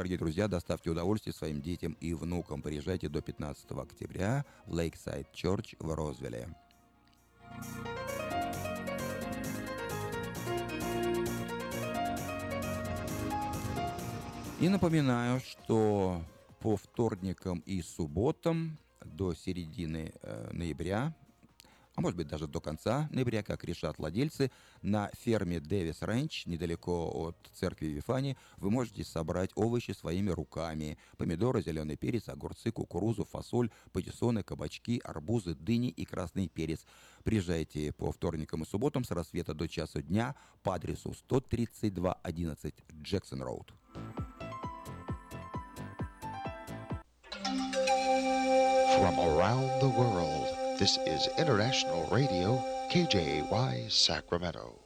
дорогие друзья, доставьте удовольствие своим детям и внукам. Приезжайте до 15 октября в Lakeside Church в Розвилле. И напоминаю, что по вторникам и субботам до середины э, ноября а может быть даже до конца ноября, как решат владельцы, на ферме Davis Ranch, недалеко от церкви Вифани, вы можете собрать овощи своими руками. Помидоры, зеленый перец, огурцы, кукурузу, фасоль, патиссоны, кабачки, арбузы, дыни и красный перец. Приезжайте по вторникам и субботам с рассвета до часу дня по адресу 13211 Джексон Роуд. From around the world. This is International Radio, KJY Sacramento.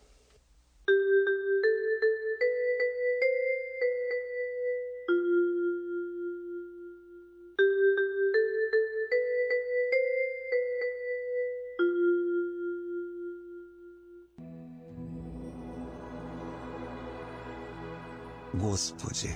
Господи,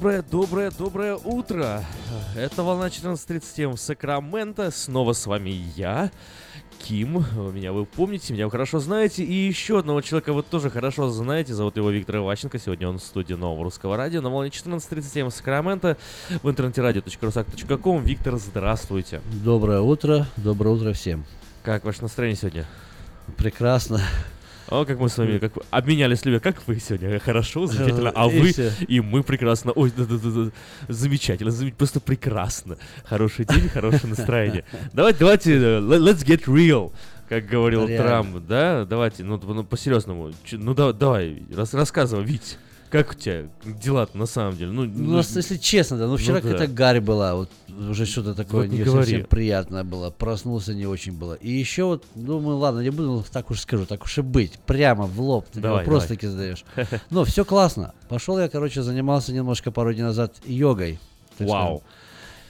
Доброе, доброе, доброе утро! Это волна 14.37 в Сакраменто. Снова с вами я, Ким. Меня вы помните, меня вы хорошо знаете. И еще одного человека вы тоже хорошо знаете. Зовут его Виктор Иващенко. Сегодня он в студии Нового Русского Радио на волне 14.37 в Сакраменто в интернете радио.русак.ком. Виктор, здравствуйте. Доброе утро, доброе утро всем. Как ваше настроение сегодня? Прекрасно. О, как мы с вами как обменялись любви. Как вы сегодня? Хорошо, замечательно. А вы и мы прекрасно. Ой, да, да, да, да. замечательно, просто прекрасно. Хороший день, хорошее настроение. Давайте, давайте, э, le- let's get real, как говорил Реально. Трамп, да? Давайте, ну, ну, по-серьезному. Ну, да- давай, рас- рассказывай, Вить. Как у тебя дела на самом деле? Ну, Ну, нас, если честно, да, ну вчера ну да. какая-то гарь была, вот уже что-то такое Вот не не совсем приятное было, проснулся не очень было. И еще вот, думаю, ладно, не буду, ну, так уж скажу, так уж и быть, прямо в лоб, ты мне Давай, вопрос давай. таки задаешь. Ну, все классно. Пошел я, короче, занимался немножко пару дней назад йогой. Вау.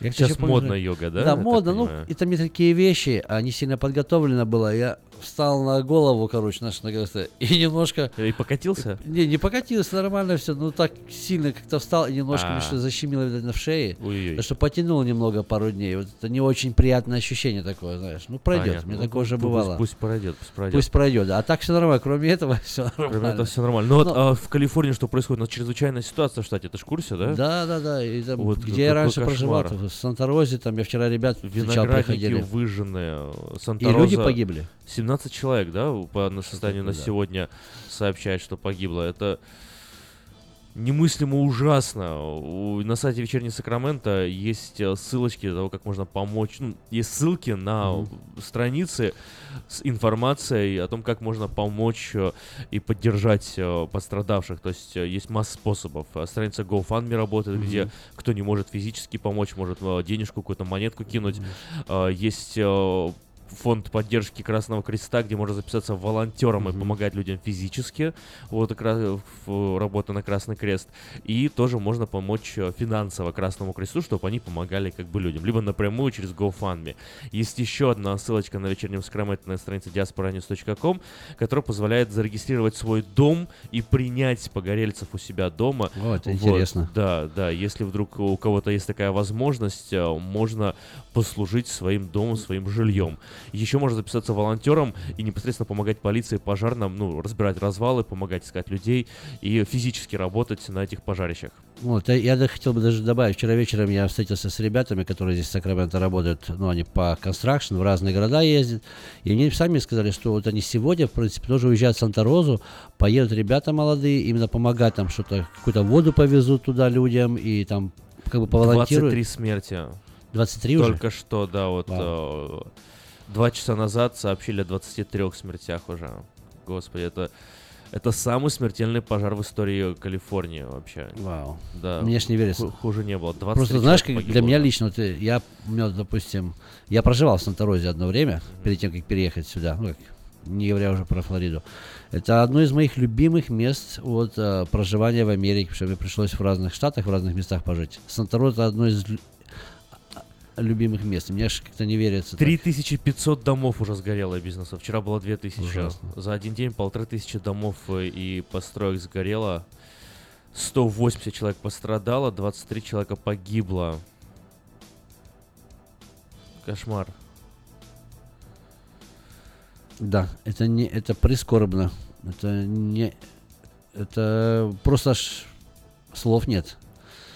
Я, Сейчас помню, модная йога, да? Да, модно. Ну, и там не такие вещи, а не сильно подготовлено было. Я встал на голову, короче, наш наконец-то, и немножко... И покатился? Не, не покатилось, нормально все, ну так сильно как-то встал и немножко А. мне что-то защемило, видать, в шее. Ой-ой. Так что потянул немного пару дней. Вот это не очень приятное ощущение такое, знаешь. Ну, пройдет. Понятно. Мне Ну, такое уже пусть- бывало. Пусть пройдет, пусть пройдет. Пусть пройдет. А так все нормально. Кроме этого, все Кроме нормально. этого все нормально. Ну вот Ну- а в Калифорнии что происходит? Нас чрезвычайная ситуация в штате, ты ж в курсе, да? Да, да, да. И там, Вот где я раньше кошмар. проживал, то в Санта-Розе, там я вчера ребят встречал, приходили. выжженные. И Санта-Роза. люди погибли. 17 человек, да, по состоянию на да. сегодня сообщает, что погибло. Это немыслимо ужасно. На сайте Вечерний Сакраменто есть э, ссылочки для того, как можно помочь. Ну, есть ссылки на Мгм. страницы с информацией о том, как можно помочь э, и поддержать э, пострадавших. То есть есть масса способов. Страница GoFundMe работает, Мгм. где кто не может физически помочь, может денежку, какую-то монетку кинуть. А, Есть фонд поддержки Красного Креста, где можно записаться волонтером и Мгм. помогать людям физически. Вот работа на Красный Крест. И тоже можно помочь э, финансово Красному Кресту, чтобы они помогали как бы людям. Либо напрямую через GoFundMe. Есть еще одна ссылочка на вечернем Скраменте на странице diasporanews.com, которая позволяет зарегистрировать свой дом и принять погорельцев у себя дома. О, это Вот, интересно. Да, да. Если вдруг у кого-то есть такая возможность, э, можно послужить своим домом, своим жильем. Еще можно записаться волонтером и непосредственно помогать полиции, пожарным, ну, разбирать развалы, помогать искать людей и физически работать на этих пожарищах. Вот, я, я хотел бы даже добавить, вчера вечером я встретился с ребятами, которые здесь в Сакраменто работают, ну, они по констракшн, в разные города ездят, и они сами сказали, что вот они сегодня, в принципе, тоже уезжают в Санта-Розу, поедут ребята молодые, именно помогать там что-то, какую-то воду повезут туда людям, и там как бы поволонтируют. 23 смерти. 23 уже? Только что, да, вот э, два часа назад сообщили о 23 смертях уже. Господи, это, это самый смертельный пожар в истории Калифорнии вообще. Вау. Да. Мне ж не верится. Ху- Хуже не было. 23 Просто знаешь, как для меня лично, вот, э, я, у меня, допустим, я проживал в Санта-Розе одно время, перед тем, как переехать сюда, ну, как, не говоря уже про Флориду. Это одно из моих любимых мест вот, э, проживания в Америке, потому что мне пришлось в разных штатах, в разных местах пожить. Санта-Роза одно из любимых мест. Мне аж как-то не верится. так. 3500 домов уже сгорело бизнесов. Вчера было 2000. Ужасно. За один день полторы тысячи домов э, и построек сгорело. 180 человек пострадало, 23 человека погибло. Кошмар. Да, это не, это прискорбно. Это не, это просто аж слов нет.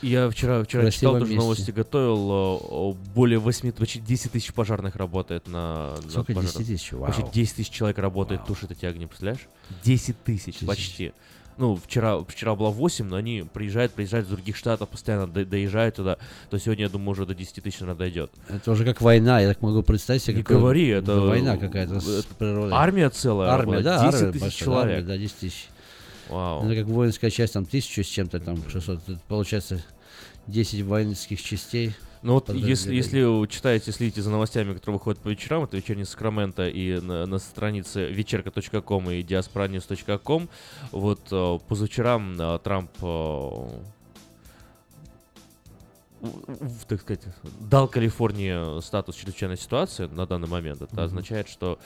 Я вчера, вчера красивом читал тоже месте. новости, готовил. э, Более 8, почти 10 тысяч пожарных работает на, на Сколько? пожарах. 10 тысяч? Вау. Почти 10 тысяч человек работает, Вау. тушит эти огни, представляешь? 10 тысяч, 10 почти. Ну, вчера, вчера было 8, но они приезжают, приезжают из других штатов, постоянно до- доезжают туда. То сегодня, я думаю, уже до 10 тысяч, наверное, дойдет. Это уже как война, я так могу представить себе. Не говори, это- война какая-то с природой. Армия целая Армия, работает, да, 10 армия, тысяч человек. армия, да, 10 тысяч. Вау. Это как воинская часть, там тысячу с чем-то, там 600. Это получается 10 воинских частей. Ну вот если, если вы читаете, следите за новостями, которые выходят по вечерам, это вечерний Сакраменто и на, на странице вечерка.ком и diasporanews.com, вот э, позавчерам э, Трамп э, в- так сказать, дал Калифорнии статус чрезвычайной ситуации на данный момент. Это Мгм. означает, что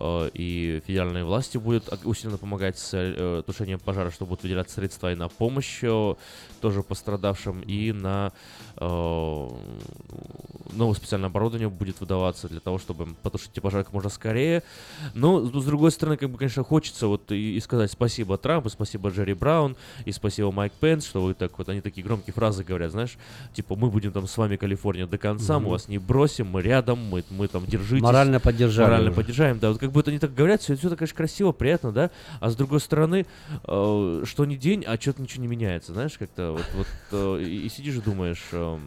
и федеральные власти будут усиленно помогать с э, тушением пожара, что будут выделять средства и на помощь э, тоже пострадавшим, и на э, новое специальное оборудование будет выдаваться для того, чтобы потушить эти пожары как можно скорее. Но, с другой стороны, как бы, конечно, хочется вот и, и сказать спасибо Трампу, спасибо Джерри Браун и спасибо Майк Пенс, что вы так вот, они такие громкие фразы говорят, знаешь, типа, мы будем там с вами, Калифорния, до конца, мы вас не бросим, мы рядом, мы, мы там держитесь. Морально поддержали. Морально уже. поддержаем, да. Вот как будто они так говорят, все, это, конечно, красиво, приятно, да. А с другой стороны, э, что не день, а что-то ничего не меняется, знаешь, как-то вот, вот э, и, сидишь и думаешь, э,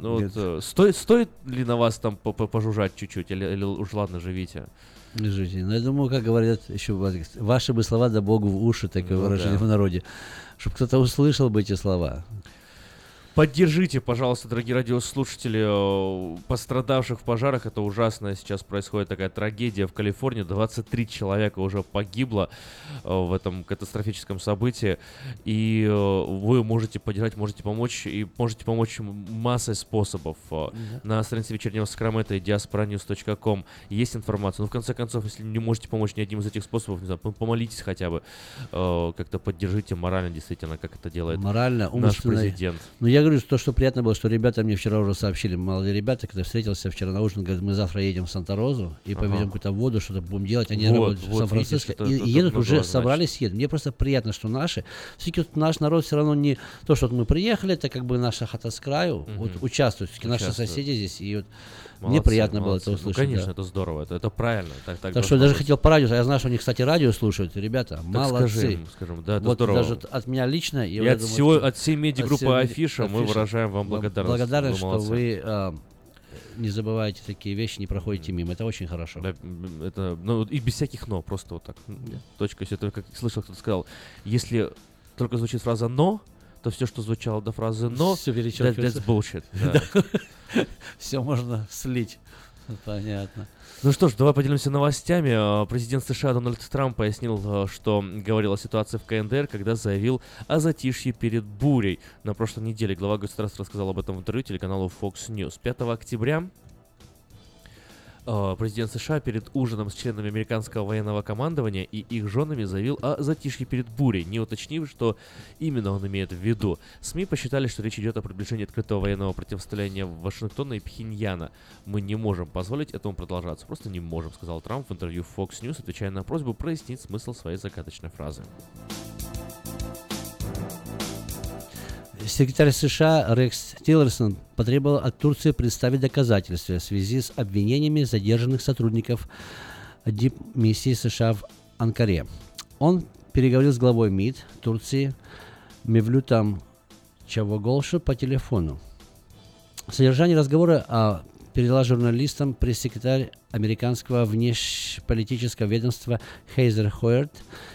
ну вот, Нет. э, стоит, стоит ли на вас там по- по- пожужжать чуть-чуть, или, или уж ладно, живите. Лежите. Но я думаю, как говорят еще ваши бы слова да Богу в уши, такое Ну выражение да. в народе. Чтобы кто-то услышал бы эти слова. Поддержите, пожалуйста, дорогие радиослушатели, э, пострадавших в пожарах. Это ужасно. Сейчас происходит такая трагедия в Калифорнии. 23 человека уже погибло э, в этом катастрофическом событии. И э, вы можете поддержать, можете помочь. И можете помочь массой способов. Э, На странице вечернего Сакрамента и diasporanews.com есть информация. Ну, в конце концов, если не можете помочь ни одним из этих способов, не знаю, пом- помолитесь хотя бы. Как-то поддержите морально, действительно, как это делает Морально, наш президент. Но я говорю, то, что приятно было, что ребята мне вчера уже сообщили, молодые ребята, когда встретился вчера на ужин, говорят, мы завтра едем в Санта-Розу и Ага. повезем какую-то воду, что-то будем делать. Они Вот, работают в вот Сан-Франциско. видишь, это- И, и едут уже, значит. собрались, едут. Мне просто приятно, что наши. Все-таки вот наш народ все равно не то, что вот мы приехали, это как бы наша хата с краю, вот Мгм. участвуют. Все-таки наши соседи здесь. И вот мне Молодцы, приятно было молодцы. это услышать. Ну, конечно, да. это здорово, это, это правильно. Так, так, Так что я даже хотел по радио, я знаю, что они, кстати, радио слушают. Ребята, Так молодцы. Скажем, скажем, да, это вот здорово. даже от меня лично. и я от, думаю, всего, от всей медиагруппы всей меди- Афиша мы Афиша. выражаем вам благодарность. благодарность, что вы а, не забываете такие вещи, не проходите мимо. Это очень хорошо. Да, это, ну, и без всяких «но», просто вот так. м, Точка. Если как слышал, кто-то сказал, если только звучит фраза «но», то все, что звучало до фразы «но», Все that, that's bullshit. Да. Все можно слить. Понятно. Ну что ж, давай поделимся новостями. Э, Президент США Дональд Трамп пояснил, э, что говорил о ситуации в КНДР, когда заявил о затишье перед бурей. На прошлой неделе глава государства рассказал об этом в интервью телеканалу Fox News. 5 октября президент США перед ужином с членами американского военного командования и их женами заявил о затишье перед бурей, не уточнив, что именно он имеет в виду. СМИ посчитали, что речь идет о приближении открытого военного противостояния Вашингтона и Пхеньяна. Мы не можем позволить этому продолжаться. Просто не можем, сказал Трамп в интервью Fox News, отвечая на просьбу прояснить смысл своей загадочной фразы. Секретарь США Рекс Тиллерсон потребовал от Турции представить доказательства в связи с обвинениями задержанных сотрудников дипмиссии США в Анкаре. Он переговорил с главой МИД Турции Мевлютом Чавоголшу по телефону. Содержание разговора а, передала журналистам пресс-секретарь американского внешнеполитического ведомства Хейзер Хойерт.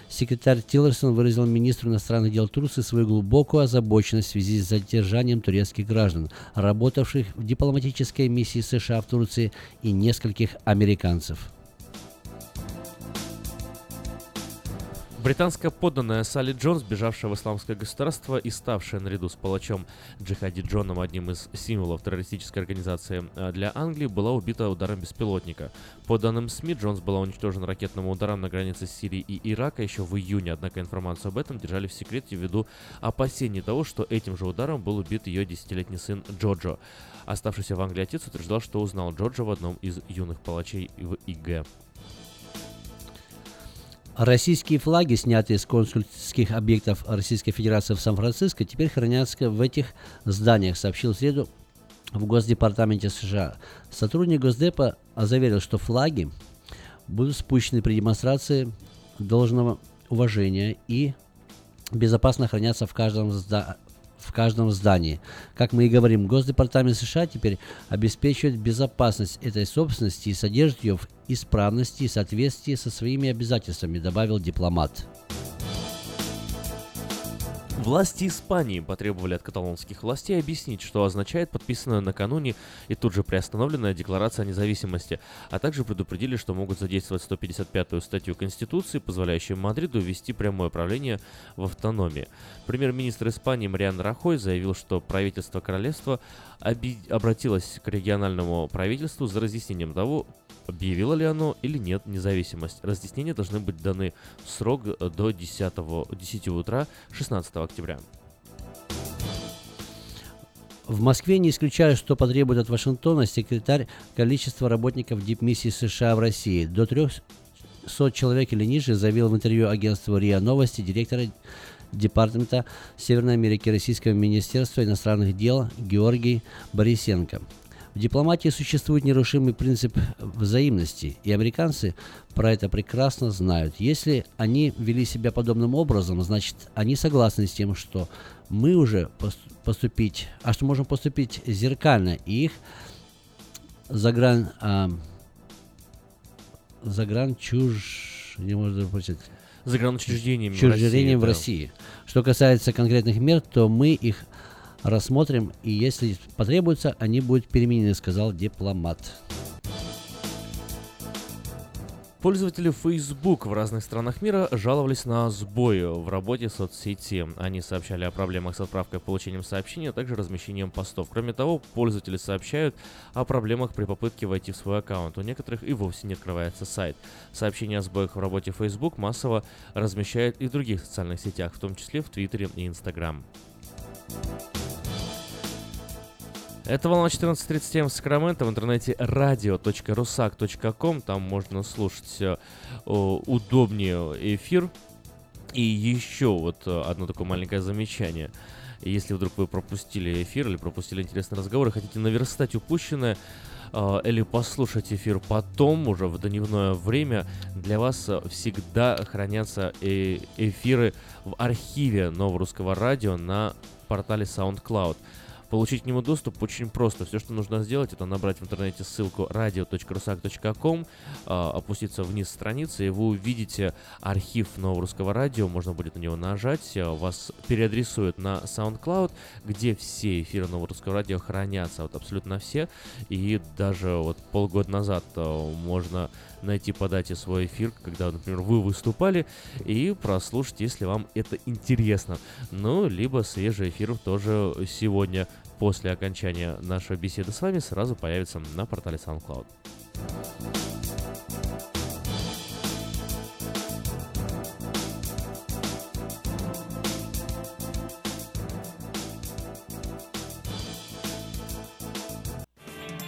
Секретарь Тиллерсон выразил министру иностранных дел Турции свою глубокую озабоченность в связи с задержанием турецких граждан, работавших в дипломатической миссии США в Турции и нескольких американцев. Британская подданная Салли Джонс, бежавшая в исламское государство и ставшая наряду с палачом Джихади Джоном одним из символов террористической организации э, для Англии, была убита ударом беспилотника. По данным СМИ, Джонс была уничтожена ракетным ударом на границе Сирии и Ирака еще в июне, однако информацию об этом держали в секрете ввиду опасений того, что этим же ударом был убит ее десятилетний сын Джоджо. Оставшийся в Англии отец утверждал, что узнал Джоджо в одном из юных палачей в ИГ. Российские флаги, снятые с консульских объектов Российской Федерации в Сан-Франциско, теперь хранятся в этих зданиях, сообщил в среду в Госдепартаменте США. Сотрудник Госдепа заверил, что флаги будут спущены при демонстрации должного уважения и безопасно хранятся в каждом, зда- в каждом здании. Как мы и говорим, Госдепартамент США теперь обеспечивает безопасность этой собственности и содержит ее в исправности и соответствии со своими обязательствами, добавил дипломат. Власти Испании потребовали от каталонских властей объяснить, что означает подписанная накануне и тут же приостановленная декларация о независимости, а также предупредили, что могут задействовать 155-ю статью Конституции, позволяющую Мадриду ввести прямое правление в автономии. Премьер-министр Испании Мариан Рахой заявил, что правительство королевства оби- обратилось к региональному правительству за разъяснением того, объявило ли оно или нет независимость. Разъяснения должны быть даны в срок э, до 10, 10 утра 16 октября. В Москве не исключают, что потребует от Вашингтона секретарь количество работников дипмиссии США в России. До 300 человек или ниже заявил в интервью агентству РИА Новости директора Департамента Северной Америки Российского Министерства иностранных дел Георгий Борисенко. В дипломатии существует нерушимый принцип взаимности, и американцы про это прекрасно знают. Если они вели себя подобным образом, значит, они согласны с тем, что мы уже поступить, а что можем поступить зеркально, и их загран, а, загран чуж, не можно прочитать. В России. в России. Что касается конкретных мер, то мы их рассмотрим, и если потребуется, они будут переменены, сказал дипломат. Пользователи Facebook в разных странах мира жаловались на сбои в работе соцсети. Они сообщали о проблемах с отправкой и получением сообщений, а также размещением постов. Кроме того, пользователи сообщают о проблемах при попытке войти в свой аккаунт. У некоторых и вовсе не открывается сайт. Сообщения о сбоях в работе Facebook массово размещают и в других социальных сетях, в том числе в Твиттере и Инстаграм. Это волна 14.37 в Сакраменто в интернете radio.rusak.com. Там можно слушать э, удобнее эфир. И еще вот э, одно такое маленькое замечание. Если вдруг вы пропустили эфир или пропустили интересный разговор и хотите наверстать упущенное, э, или послушать эфир потом, уже в дневное время, для вас всегда хранятся эфиры в архиве Нового Русского Радио на портале SoundCloud. Получить к нему доступ очень просто. Все, что нужно сделать, это набрать в интернете ссылку radio.rusak.com, а, опуститься вниз страницы, и вы увидите архив нового русского радио. Можно будет на него нажать, а, вас переадресуют на SoundCloud, где все эфиры нового русского радио хранятся, вот абсолютно все. И даже вот полгода назад а, можно найти по дате свой эфир, когда, например, вы выступали, и прослушать, если вам это интересно. Ну, либо свежий эфир тоже сегодня после окончания нашей беседы с вами сразу появится на портале SoundCloud.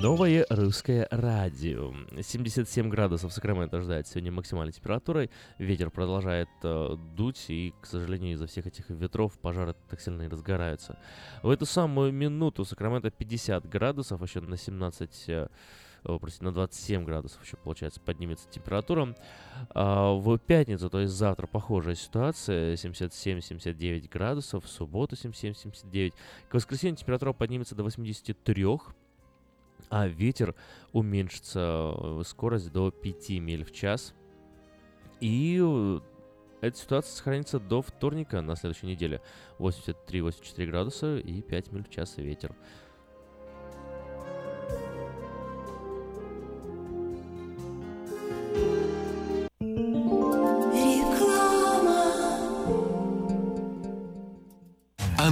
Новое русское радио. 77 градусов Сакраменто ждать сегодня максимальной температурой. Ветер продолжает э, дуть, и, к сожалению, из-за всех этих ветров пожары так сильно и разгораются. В эту самую минуту Сакраменто 50 градусов, еще на 17 э, простите, на 27 градусов еще, получается, поднимется температура. А в пятницу, то есть завтра, похожая ситуация, 77-79 градусов, в субботу 77-79. К воскресенью температура поднимется до 83 а ветер уменьшится э, скорость до 5 миль в час. И э, эта ситуация сохранится до вторника на следующей неделе. 83-84 градуса и 5 миль в час ветер.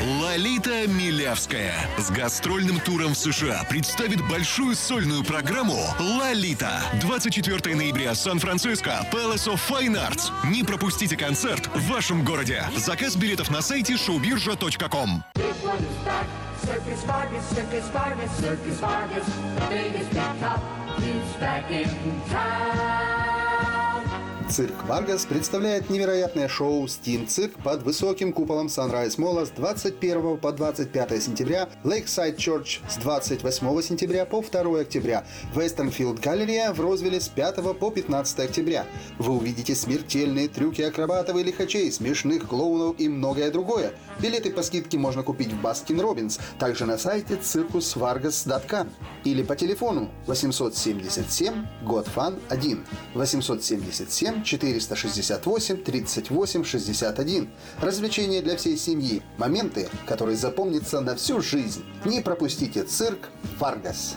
Лолита Милявская с гастрольным туром в США представит большую сольную программу «Лолита». 24 ноября, Сан-Франциско, Palace of Fine Arts. Не пропустите концерт в вашем городе. Заказ билетов на сайте showbirja.com. Circus Vargas, Circus Vargas, Circus Vargas. The biggest big. He's back in town. Цирк Варгас представляет невероятное шоу «Steam Цирк» под высоким куполом Sunrise Mall а с 21 по 25 сентября, Lakeside Church с 28 сентября по 2 октября, Westfield Galleria в Розвилле с 5 по 15 октября. Вы увидите смертельные трюки акробатов и лихачей, смешных клоунов и многое другое. Билеты по скидке можно купить в Baskin Robbins, также на сайте circusvargas.com или по телефону 877 GOT FUN 1 877 468 38 61. Развлечения для всей семьи. Моменты, которые запомнятся на всю жизнь. Не пропустите цирк Варгас.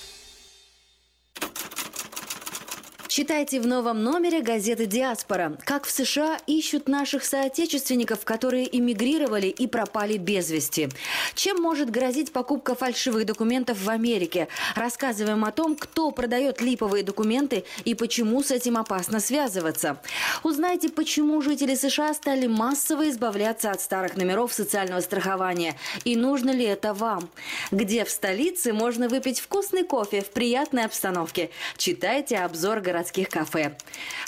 Читайте в новом номере газеты «Диаспора». Как в США ищут наших соотечественников, которые эмигрировали и пропали без вести. Чем может грозить покупка фальшивых документов в Америке? Рассказываем о том, кто продает липовые документы и почему с этим опасно связываться. Узнайте, почему жители США стали массово избавляться от старых номеров социального страхования. И нужно ли это вам? Где в столице можно выпить вкусный кофе в приятной обстановке? Читайте обзор городских кафе.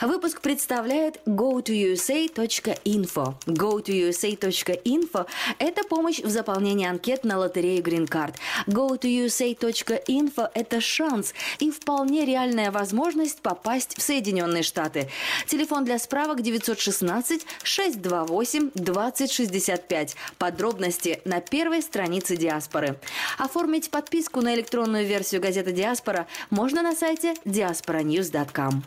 Выпуск представляет go2usa.info. go2usa.info – это помощь в заполнении анкет на лотерею Green Card. go2usa.info – это шанс и вполне реальная возможность попасть в Соединенные Штаты. Телефон для справок 916 628 2065. Подробности на первой странице Диаспоры. Оформить подписку на электронную версию газеты Диаспора можно на сайте diasporanews.com щекам.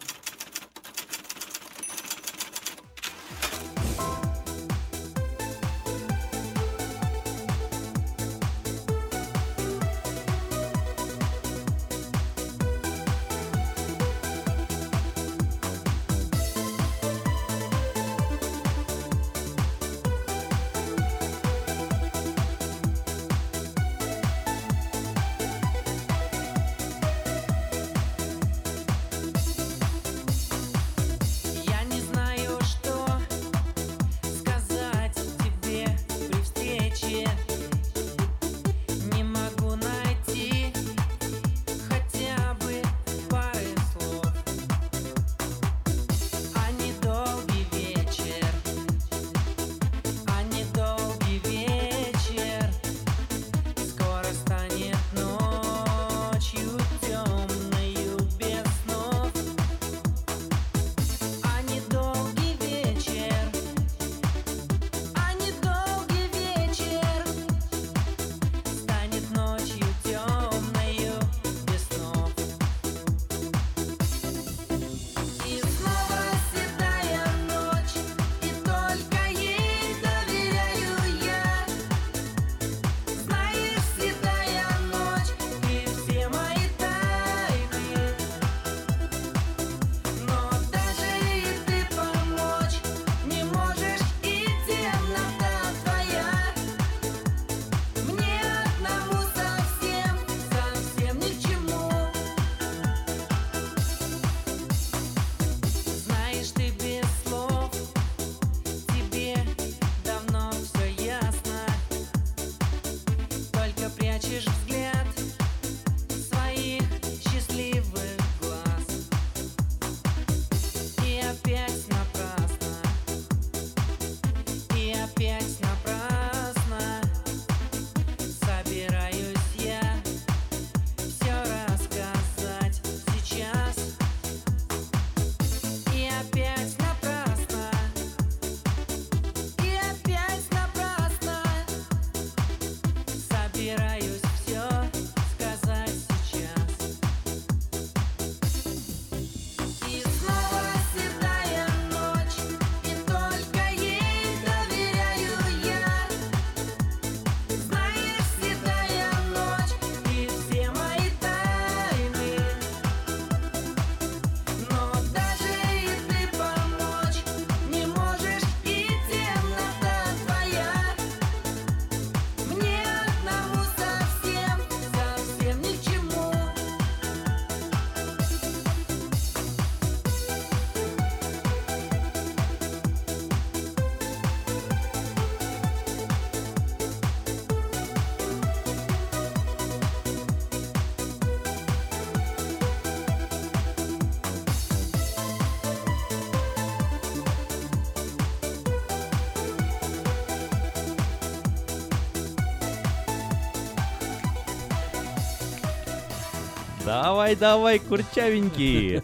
Давай, давай, курчавенький.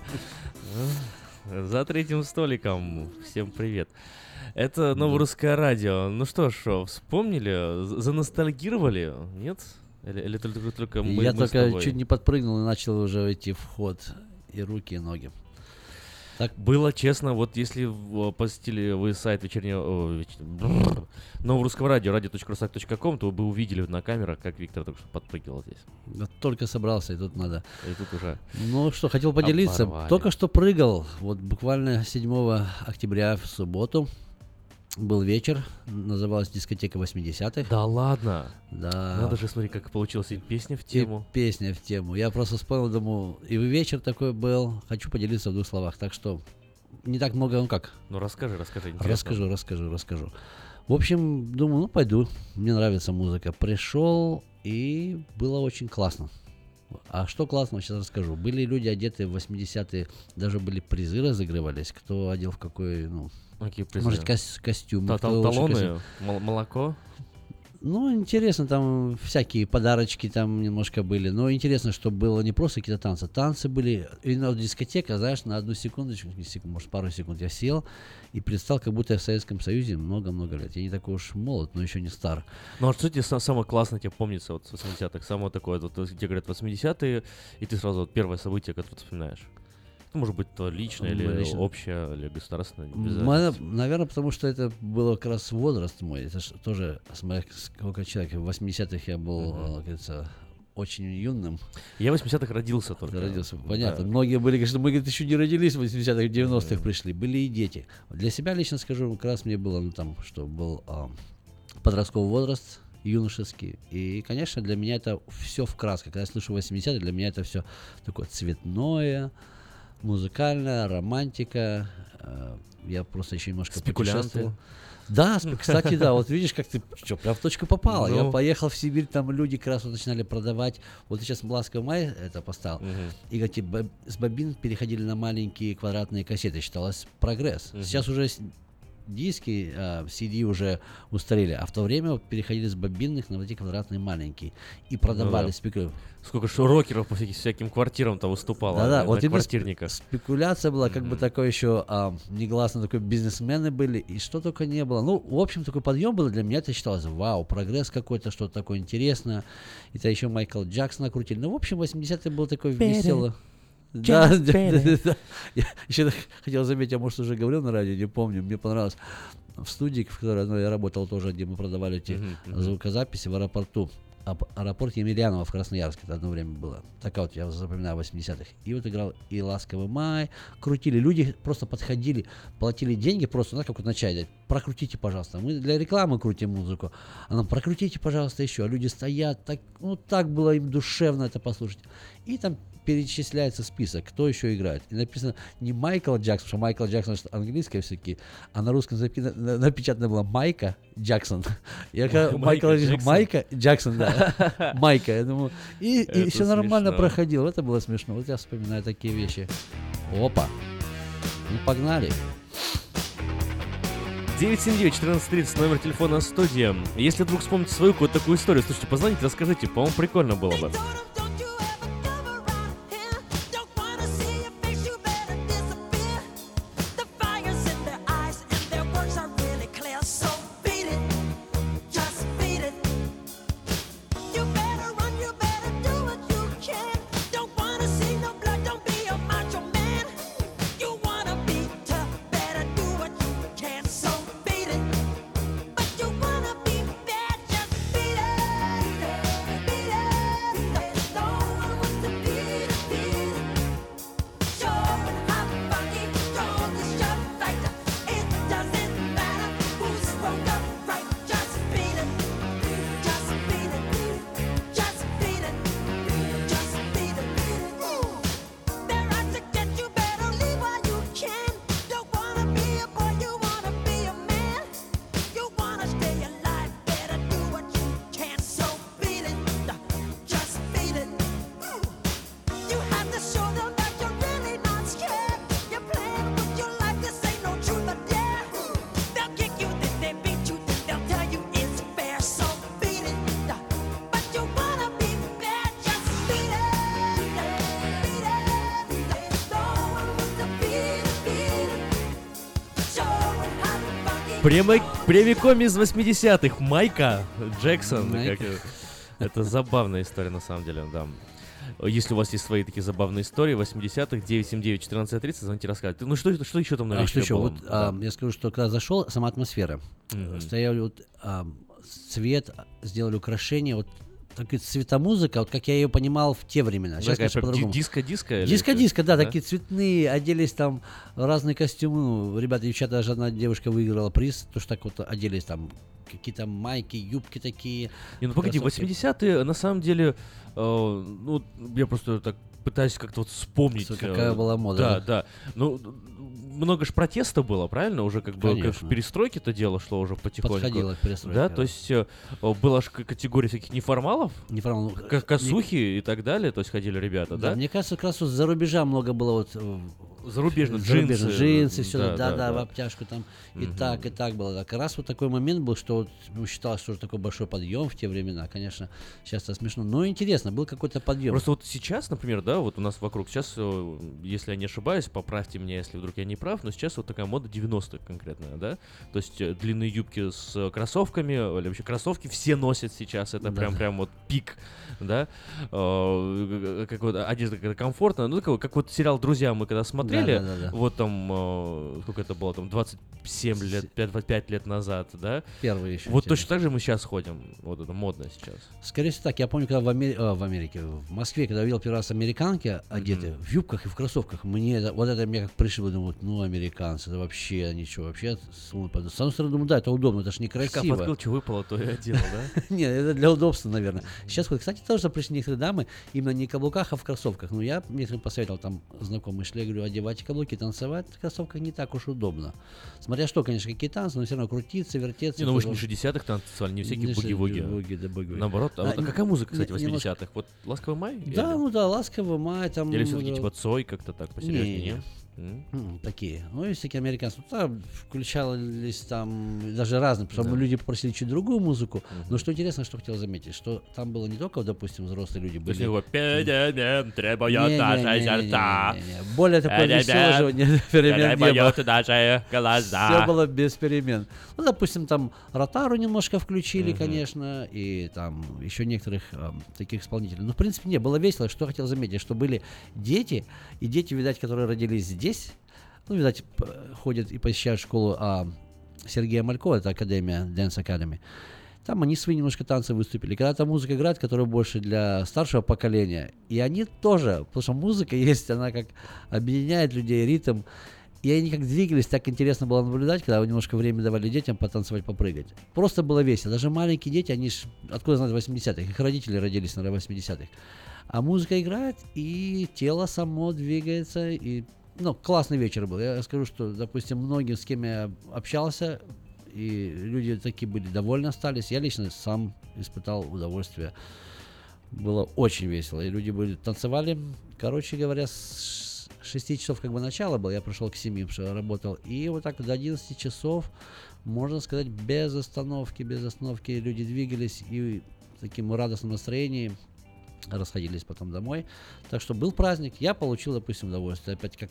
За третьим столиком. Всем привет. Это Новорусское радио. Ну что ж, вспомнили? Заностальгировали? Нет? Или, или только, только мы, Я мы только чуть не подпрыгнул и начал уже идти в ход. И руки, и ноги. Так было честно, вот если в- посетили вы сайт вечернего... веч- бррр, Новорусского радио, radio.rusak.com, то вы бы увидели на камерах, как Виктор только что подпрыгивал здесь. Вот только собрался, и тут надо. И тут уже... Ну что, хотел поделиться. Оборвали. Только что прыгал. Вот буквально 7 октября в субботу был вечер. Называлась дискотека 80-х. Да ладно? Да. Надо же, смотри, как получилась и песня в И тему. песня в тему. Я просто вспомнил, думаю, и вечер такой был. Хочу поделиться в двух словах. Так что не так много, ну как? Ну расскажи, расскажи. интересно. Расскажу, расскажу, расскажу. В общем, думаю, ну пойду. Мне нравится музыка. Пришел, и было очень классно. А что классно, сейчас расскажу. Были люди одеты в 80-е, даже были призы разыгрывались, кто одел в какой, ну, Какие призы? может, кос- костюм. Та- та- талоны, мол- молоко. Ну, интересно, там всякие подарочки там немножко были. Но интересно, что было не просто какие-то танцы. Танцы были, именно дискотека, знаешь, на одну секундочку, не секунду, может, пару секунд я сел и предстал, как будто я в Советском Союзе много-много лет. Я не такой уж молод, но еще не стар. Ну а что тебе са- самое классное тебе помнится вот с 80-х? Самое такое, вот, где говорят 80-е, и ты сразу вот первое событие, которое ты вспоминаешь. Это может быть то личное, или лично. общее, или государственное. Моя- наверное, потому что это было как раз возраст мой. Это ж тоже, смотря сколько человек. В 80-х я был, э, как говорится, очень юным. Я в 80-х родился только. Родился, понятно. Да. Многие были, конечно, мы, говорит, еще не родились в 80-х, 90-х пришли. Были и дети. Для себя лично скажу, как раз мне было, ну там, что был а, подростковый возраст, юношеский. И, конечно, для меня это все в красках. Когда я слышу 80-е, для меня это все такое цветное, музыкальная романтика. э, Я просто еще немножко Спекулянты. путешествовал. Да, кстати, да, вот видишь, как ты что, прям в точку попал. Я Ну. поехал в Сибирь, там люди как раз вот начинали продавать. Вот сейчас Ласковый май это поставил. И эти боб- с бобин переходили на маленькие квадратные кассеты. Считалось прогресс. Мгм. Сейчас уже диски, а, CD уже устарели, а в то время переходили с бобинных на вот эти квадратные маленькие. И продавали Ну да. спикеры. Сколько ж рокеров по всяким, всяким квартирам-то выступало Да-да, на, вот квартирниках. спекуляция была, как бы такой еще а, негласно такой бизнесмены были, и что только не было. Ну, в общем, такой подъем был для меня, это считалось, вау, прогресс какой-то, что-то такое интересное. Это еще Майкл Джексон накрутили. Ну, в общем, 80-е было такое Better. весело. Да, да, да. Я еще так хотел заметить, я, может, уже говорил на радио, не помню, мне понравилось. В студии, в которой ну, я работал тоже, где мы продавали эти звукозаписи в аэропорту. Аэропорт Емельянова в Красноярске, это одно время было. Такая вот, я запоминаю, 80-х. И вот играл и «Ласковый май», крутили. Люди просто подходили, платили деньги просто, знаешь, как вот на чай дать. Прокрутите, пожалуйста. Мы для рекламы крутим музыку. А нам прокрутите, пожалуйста, еще. А люди стоят, так, ну так было им душевно это послушать. И там перечисляется список, кто еще играет. И написано не Майкл Джексон, потому что Майкл Джексон это английское все-таки, а на русском запи- на- напечатано было Майка Джексон. Я когда Майка Майкл Джексон. Майка Джексон, да. Майка, я думаю. И, и все нормально проходило. Это было смешно. Вот я вспоминаю такие вещи. Опа. Ну, погнали. 979-1430, номер телефона студия. Если вдруг вспомните свою какую-то такую историю, слушайте, позвоните, расскажите, по-моему, прикольно было бы. Прямо, прямиком из 80-х. Майка Джексон. Майка. как это- забавная история, на самом деле, да. Если у вас есть свои такие забавные истории, 80-х, 979-1430, звоните, рассказывайте. Ну что, что еще там на А что еще? было? Вот а, я скажу, что когда зашел, сама атмосфера. Мгм. Стояли вот а, цвет, сделали украшения, вот такая цветомузыка, вот как я ее понимал в те времена. Сейчас, конечно, по-другому. диско-диско Диско-диско, да, да? такие цветные, оделись там разные костюмы. Ну, ребята, девчата, даже одна девушка выиграла приз, то что так вот оделись там какие-то майки, юбки такие. Не, ну погоди, кроссовки. 80-е, на самом деле, э, ну, я просто так пытаюсь как-то вот вспомнить. Что, какая э, была мода, Да, да? да. Ну, много же протеста было, правильно? Уже как бы как в Конечно. перестройке-то дело шло уже потихоньку. Подходило к перестройке, Да, да. то есть э, была же категория всяких неформалов, Неформал- ко- косухи и так далее, то есть ходили ребята, Да, да? мне кажется, как раз вот за рубежа много было вот э, Зарубежных зарубежных джинсы, джинсы, все, да, да, да, да, в обтяжку там и Мгм. так, и так было. Так, раз вот такой момент был, что вот, ну, считалось, что такой большой подъем в те времена, конечно, сейчас это смешно, но интересно, был какой-то подъем. Просто вот сейчас, например, да, вот у нас вокруг, сейчас, э, если я не ошибаюсь, поправьте меня, если вдруг я не прав, но сейчас вот такая мода 90-х конкретная, да? То есть э, длинные юбки с э, кроссовками, или вообще кроссовки все носят сейчас, это Да. прям прям вот пик, да? Э, Как вот одежда комфортная, ну, как вот сериал «Друзья» мы когда смотрели, Да-да-да-да. вот там, э, сколько это было, там 27 лет, 5, 5 лет назад, да? Первый еще Вот точно так же мы сейчас ходим, вот это модно сейчас. Скорее всего так, я помню, когда в, Амери- а, в Америке, в Москве, когда видел первый раз американки одеты в юбках и в кроссовках, мне это- вот это мне как пришло, думаю, ну, американцы, это вообще ничего, вообще, с одной стороны, думаю, да, это удобно, это же Шкаф некрасиво. открыл, что выпало, то и одел, да? Нет, это для удобства, наверное. Сейчас, кстати, тоже пришли некоторые дамы именно не в каблуках, а в кроссовках. Ну, я некоторым посоветовал, там, знакомые шли, я говорю, одевайте каблуки, танцевать в кроссовках не так уж удобно. Смотря что, конечно, какие танцы, но все равно крутиться, вертеться. Не, ну вы же не тоже. 60-х танцевали, не всякие буги-вуги. буги, да, буги-вуги. Наоборот, а, А, а какая музыка, кстати, не- немножко- 80-х? Вот «Ласковый май»? Да, ну да, ласково, май, там... Или все-таки э, типа Цой как-то так посерьезнее, не? М, Такие. Ну, и всякие американцы. Ну, Там включались там даже разные, потому что Да. люди попросили чуть другую музыку. Но что интересно, что хотел заметить, что там было не только, допустим, взрослые люди были. Более такое перемен наши глаза. Все было без перемен. Ну, допустим, там Ротару немножко включили, конечно, и там еще некоторых эм, таких исполнителей. Ну, в принципе, не, было весело. Что хотел заметить, что были дети, и дети, видать, которые родились здесь, ну, видать, ходят и посещают школу а, Сергея Малькова, это Академия, Dance Academy. Там они свои немножко танцы выступили. Когда там музыка играет, которая больше для старшего поколения, и они тоже, потому что музыка есть, она как объединяет людей, ритм. И они как двигались, так интересно было наблюдать, когда немножко время давали детям потанцевать, попрыгать. Просто было весело. Даже маленькие дети, они ж, откуда знают 80-х, их родители родились, наверное, в 80-х. А музыка играет, и тело само двигается, и ну, классный вечер был. Я скажу, что, допустим, многие, с кем я общался, и люди такие были довольны остались. Я лично сам испытал удовольствие. Было очень весело. И люди были танцевали. Короче говоря, с 6 часов как бы начало было, я пришел к 7, потому что работал. И вот так до 11 часов, можно сказать, без остановки, без остановки люди двигались и в таким радостном настроении расходились потом домой. Так что был праздник, я получил, допустим, удовольствие. Опять как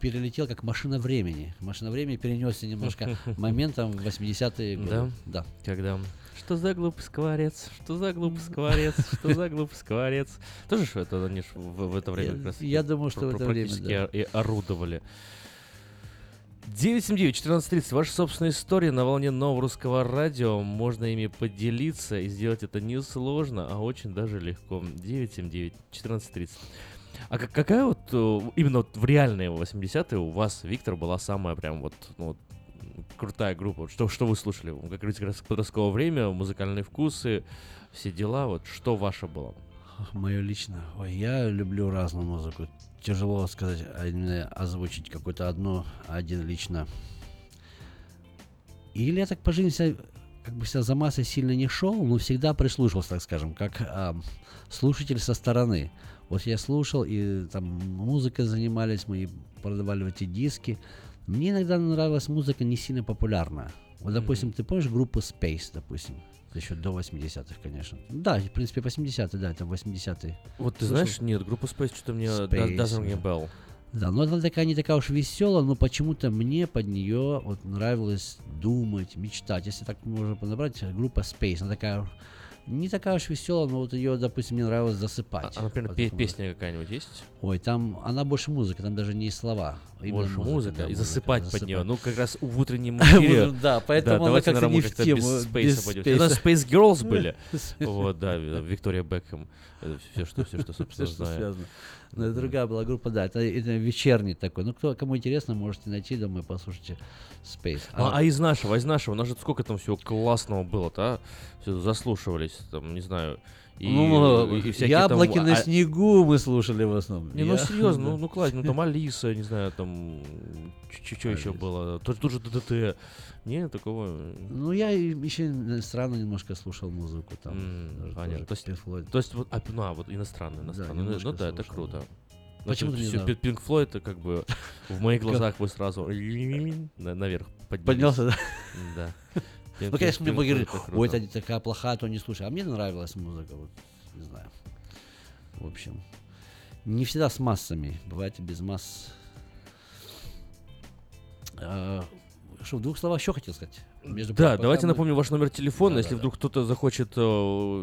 перелетел как машина времени. Машина времени перенесся немножко моментом в 80-е годы. Да? Да. Когда что за глупый скворец, что за глупый скворец, что за глупый скворец. Тоже что это они в, в это время Я- как раз я думаю, что в это время, практически да. и орудовали. 979-1430. Ваши собственные истории на волне нового русского радио. Можно ими поделиться и сделать это несложно, а очень даже легко. 979-1430. А как- какая вот э, именно вот в реальные 80-е у вас, Виктор, была самая прям вот, ну, крутая группа? Что, что вы слушали? Говорится, как раз подростковое время, музыкальные вкусы, все дела. Вот что ваше было? Мое лично. Ой, я люблю разную музыку. Тяжело сказать, а озвучить какую-то одну, один лично. Или я так по жизни как бы себя за массой сильно не шел, но всегда прислушивался, так скажем, как а, слушатель со стороны. Вот я слушал, и там музыкой занимались, мы продавали эти диски. Мне иногда нравилась музыка не сильно популярная. Вот, допустим, ты помнишь группу Space, допустим? Еще до 80-х, конечно. Да, в принципе, 80-е, да, это 80-е. Вот ты Слушал? знаешь, нет, группа Space что-то мне Space, doesn't ring a да. bell. Да, но она такая не такая уж веселая, но почему-то мне под нее вот нравилось думать, мечтать. Если так можно подобрать, группа Space, она такая не такая уж веселая, но вот ее, допустим, мне нравилось засыпать. А, например, Вот пе- песня какая-нибудь есть? Ой, там она больше музыка, там даже не слова. именно Больше музыка, да, и музыка, засыпать под засыпать. нее. Ну, как раз в утреннем эфире. Да, поэтому она как-то не в тему. У нас. Space Girls были. Вот, да, Виктория Бекхэм. Все, что, все, что, собственно, знаю. связано. Но это другая была группа, да, это, это вечерний такой. Ну, кто, кому интересно, можете найти, думаю, послушайте Space. А, а из нашего, из нашего, у нас же сколько там всего классного было-то, а? Все заслушивались, там, не знаю. И, ну, и всякие там, яблоки на а- снегу мы слушали в основном. Не, ну Я- серьезно, ну, да. ну классно, ну там Алиса, не знаю, там что еще было, тут, тут же ДДТ. Не, такого. Ну, я еще странно немножко слушал музыку там. Даже понятно. То есть, то есть вот, а, ну, а, вот иностранный, иностранный. Ну, немножко ну да, это круто. да. Ну, Почему ты не есть всё, знал? Пи- Pink Floyd, это как бы в моих глазах вы сразу на- наверх поднялись. Поднялся, да? Да. Ну, конечно, мне Floyd это ой, это такая плохая, то не слушай. А мне нравилась музыка, вот, не знаю. В общем, не всегда с массами, бывает и без масс. А, Что, в двух словах еще хотел сказать? Между Да, пока давайте мы- напомню ваш номер телефона, Да, если да, вдруг кто-то захочет, э,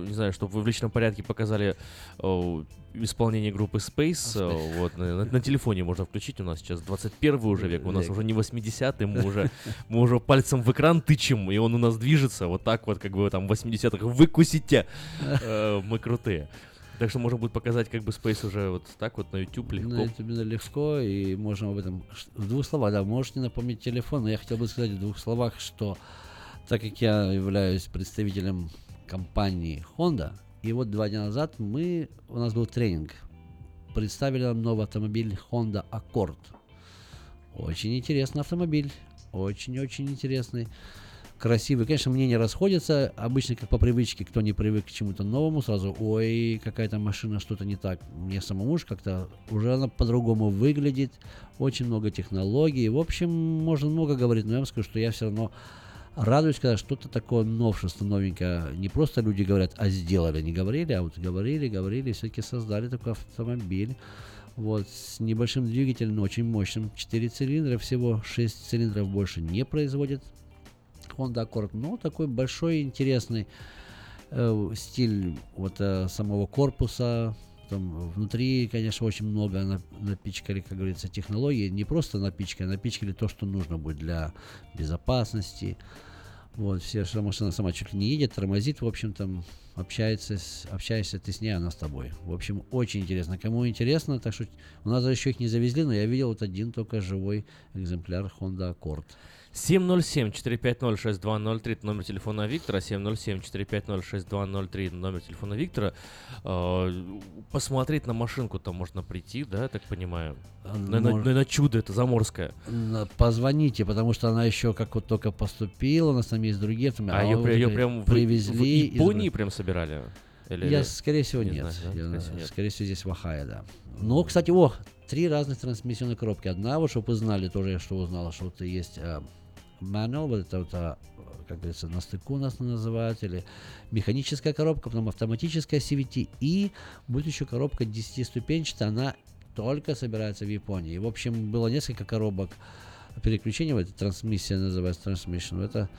не знаю, чтобы вы в личном порядке показали э, исполнение группы Space, э, вот, на, на- на телефоне можно включить, у нас сейчас 21 уже век, у нас уже не 80-й, мы уже, мы уже пальцем в экран тычем, и он у нас движется, вот так вот, как бы там в 80-х, выкусите, э, мы крутые. Так что можно будет показать как бы Space уже вот так вот на YouTube легко. На YouTube легко, и можем об этом... В двух словах, да, можете напомнить телефон, но я хотел бы сказать в двух словах, что так как я являюсь представителем компании Honda, и вот два дня назад мы, у нас был тренинг, представили нам новый автомобиль Honda Accord. Очень интересный автомобиль, очень-очень интересный. Красивый. Конечно, мнения расходятся. Обычно, как по привычке, кто не привык к чему-то новому, сразу, ой, какая-то машина, что-то не так. Мне самому же как-то уже она по-другому выглядит. Очень много технологий. В общем, можно много говорить, но я вам скажу, что я все равно радуюсь, когда что-то такое новшество, новенькое. Не просто люди говорят, а сделали. Не говорили, а вот говорили, говорили, все-таки создали такой автомобиль. Вот, с небольшим двигателем, но очень мощным. 4 цилиндра всего, 6 цилиндров больше не производит Honda Accord. Ну, такой большой, интересный э, стиль вот э, самого корпуса. Там внутри, конечно, очень много на- напичкали, как говорится, технологий. Не просто напичкали, напичкали то, что нужно будет для безопасности. Вот, все, что машина сама чуть ли не едет, тормозит, в общем, там общается, с, общаешься ты с ней, она с тобой. В общем, очень интересно. Кому интересно, так что у нас еще их не завезли, но я видел вот один только живой экземпляр Honda Accord. 707-450-6203 это номер телефона Виктора, 707-450-6203 номер телефона Виктора. Э, Посмотреть на машинку там можно прийти, да, я так понимаю? На, на- на- на чудо это заморское. Позвоните, потому что она еще как вот только поступила, у нас там есть другие автомобили. А ее, вот ее это прям в- привезли. в из Японии Бра- прям собирали? Или- Я, или- скорее всего, не нет. знаю, да? Я, Скорее всего, нет. скорее всего, здесь в Ohio, да. Но, кстати, о, три разных трансмиссионные коробки. Одна, вот, чтобы вы знали, тоже я что узнал, что вот есть э, вот это вот, а, как говорится, на стыку у нас называют, или механическая коробка, потом автоматическая CVT, и будет еще коробка 10-ступенчатая, она только собирается в Японии. И, в общем, было несколько коробок переключения, эта трансмиссия называется transmission, это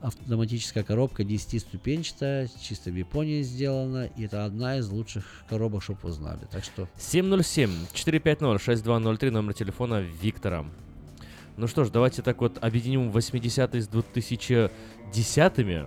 автоматическая коробка 10-ступенчатая, чисто в Японии сделана, и это одна из лучших коробок, чтобы вы знали. Так что 707-450-6203 номер телефона Виктора. Ну что ж, давайте так вот объединим 80-е с 2010-ми.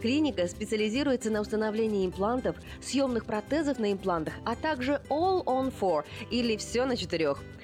Клиника специализируется на установлении имплантов, съемных протезов на имплантах, а также All on Four или все на четырех.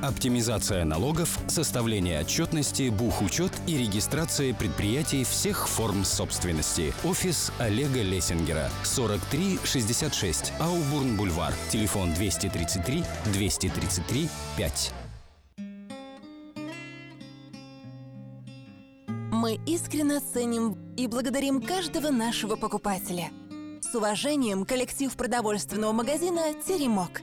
Оптимизация налогов, составление отчетности, бухучет и регистрация предприятий всех форм собственности. Офис Олега Лессингера. 4366 Аубурн Бульвар. Телефон 233 233 5. Мы искренне ценим и благодарим каждого нашего покупателя. С уважением, коллектив продовольственного магазина «Теремок».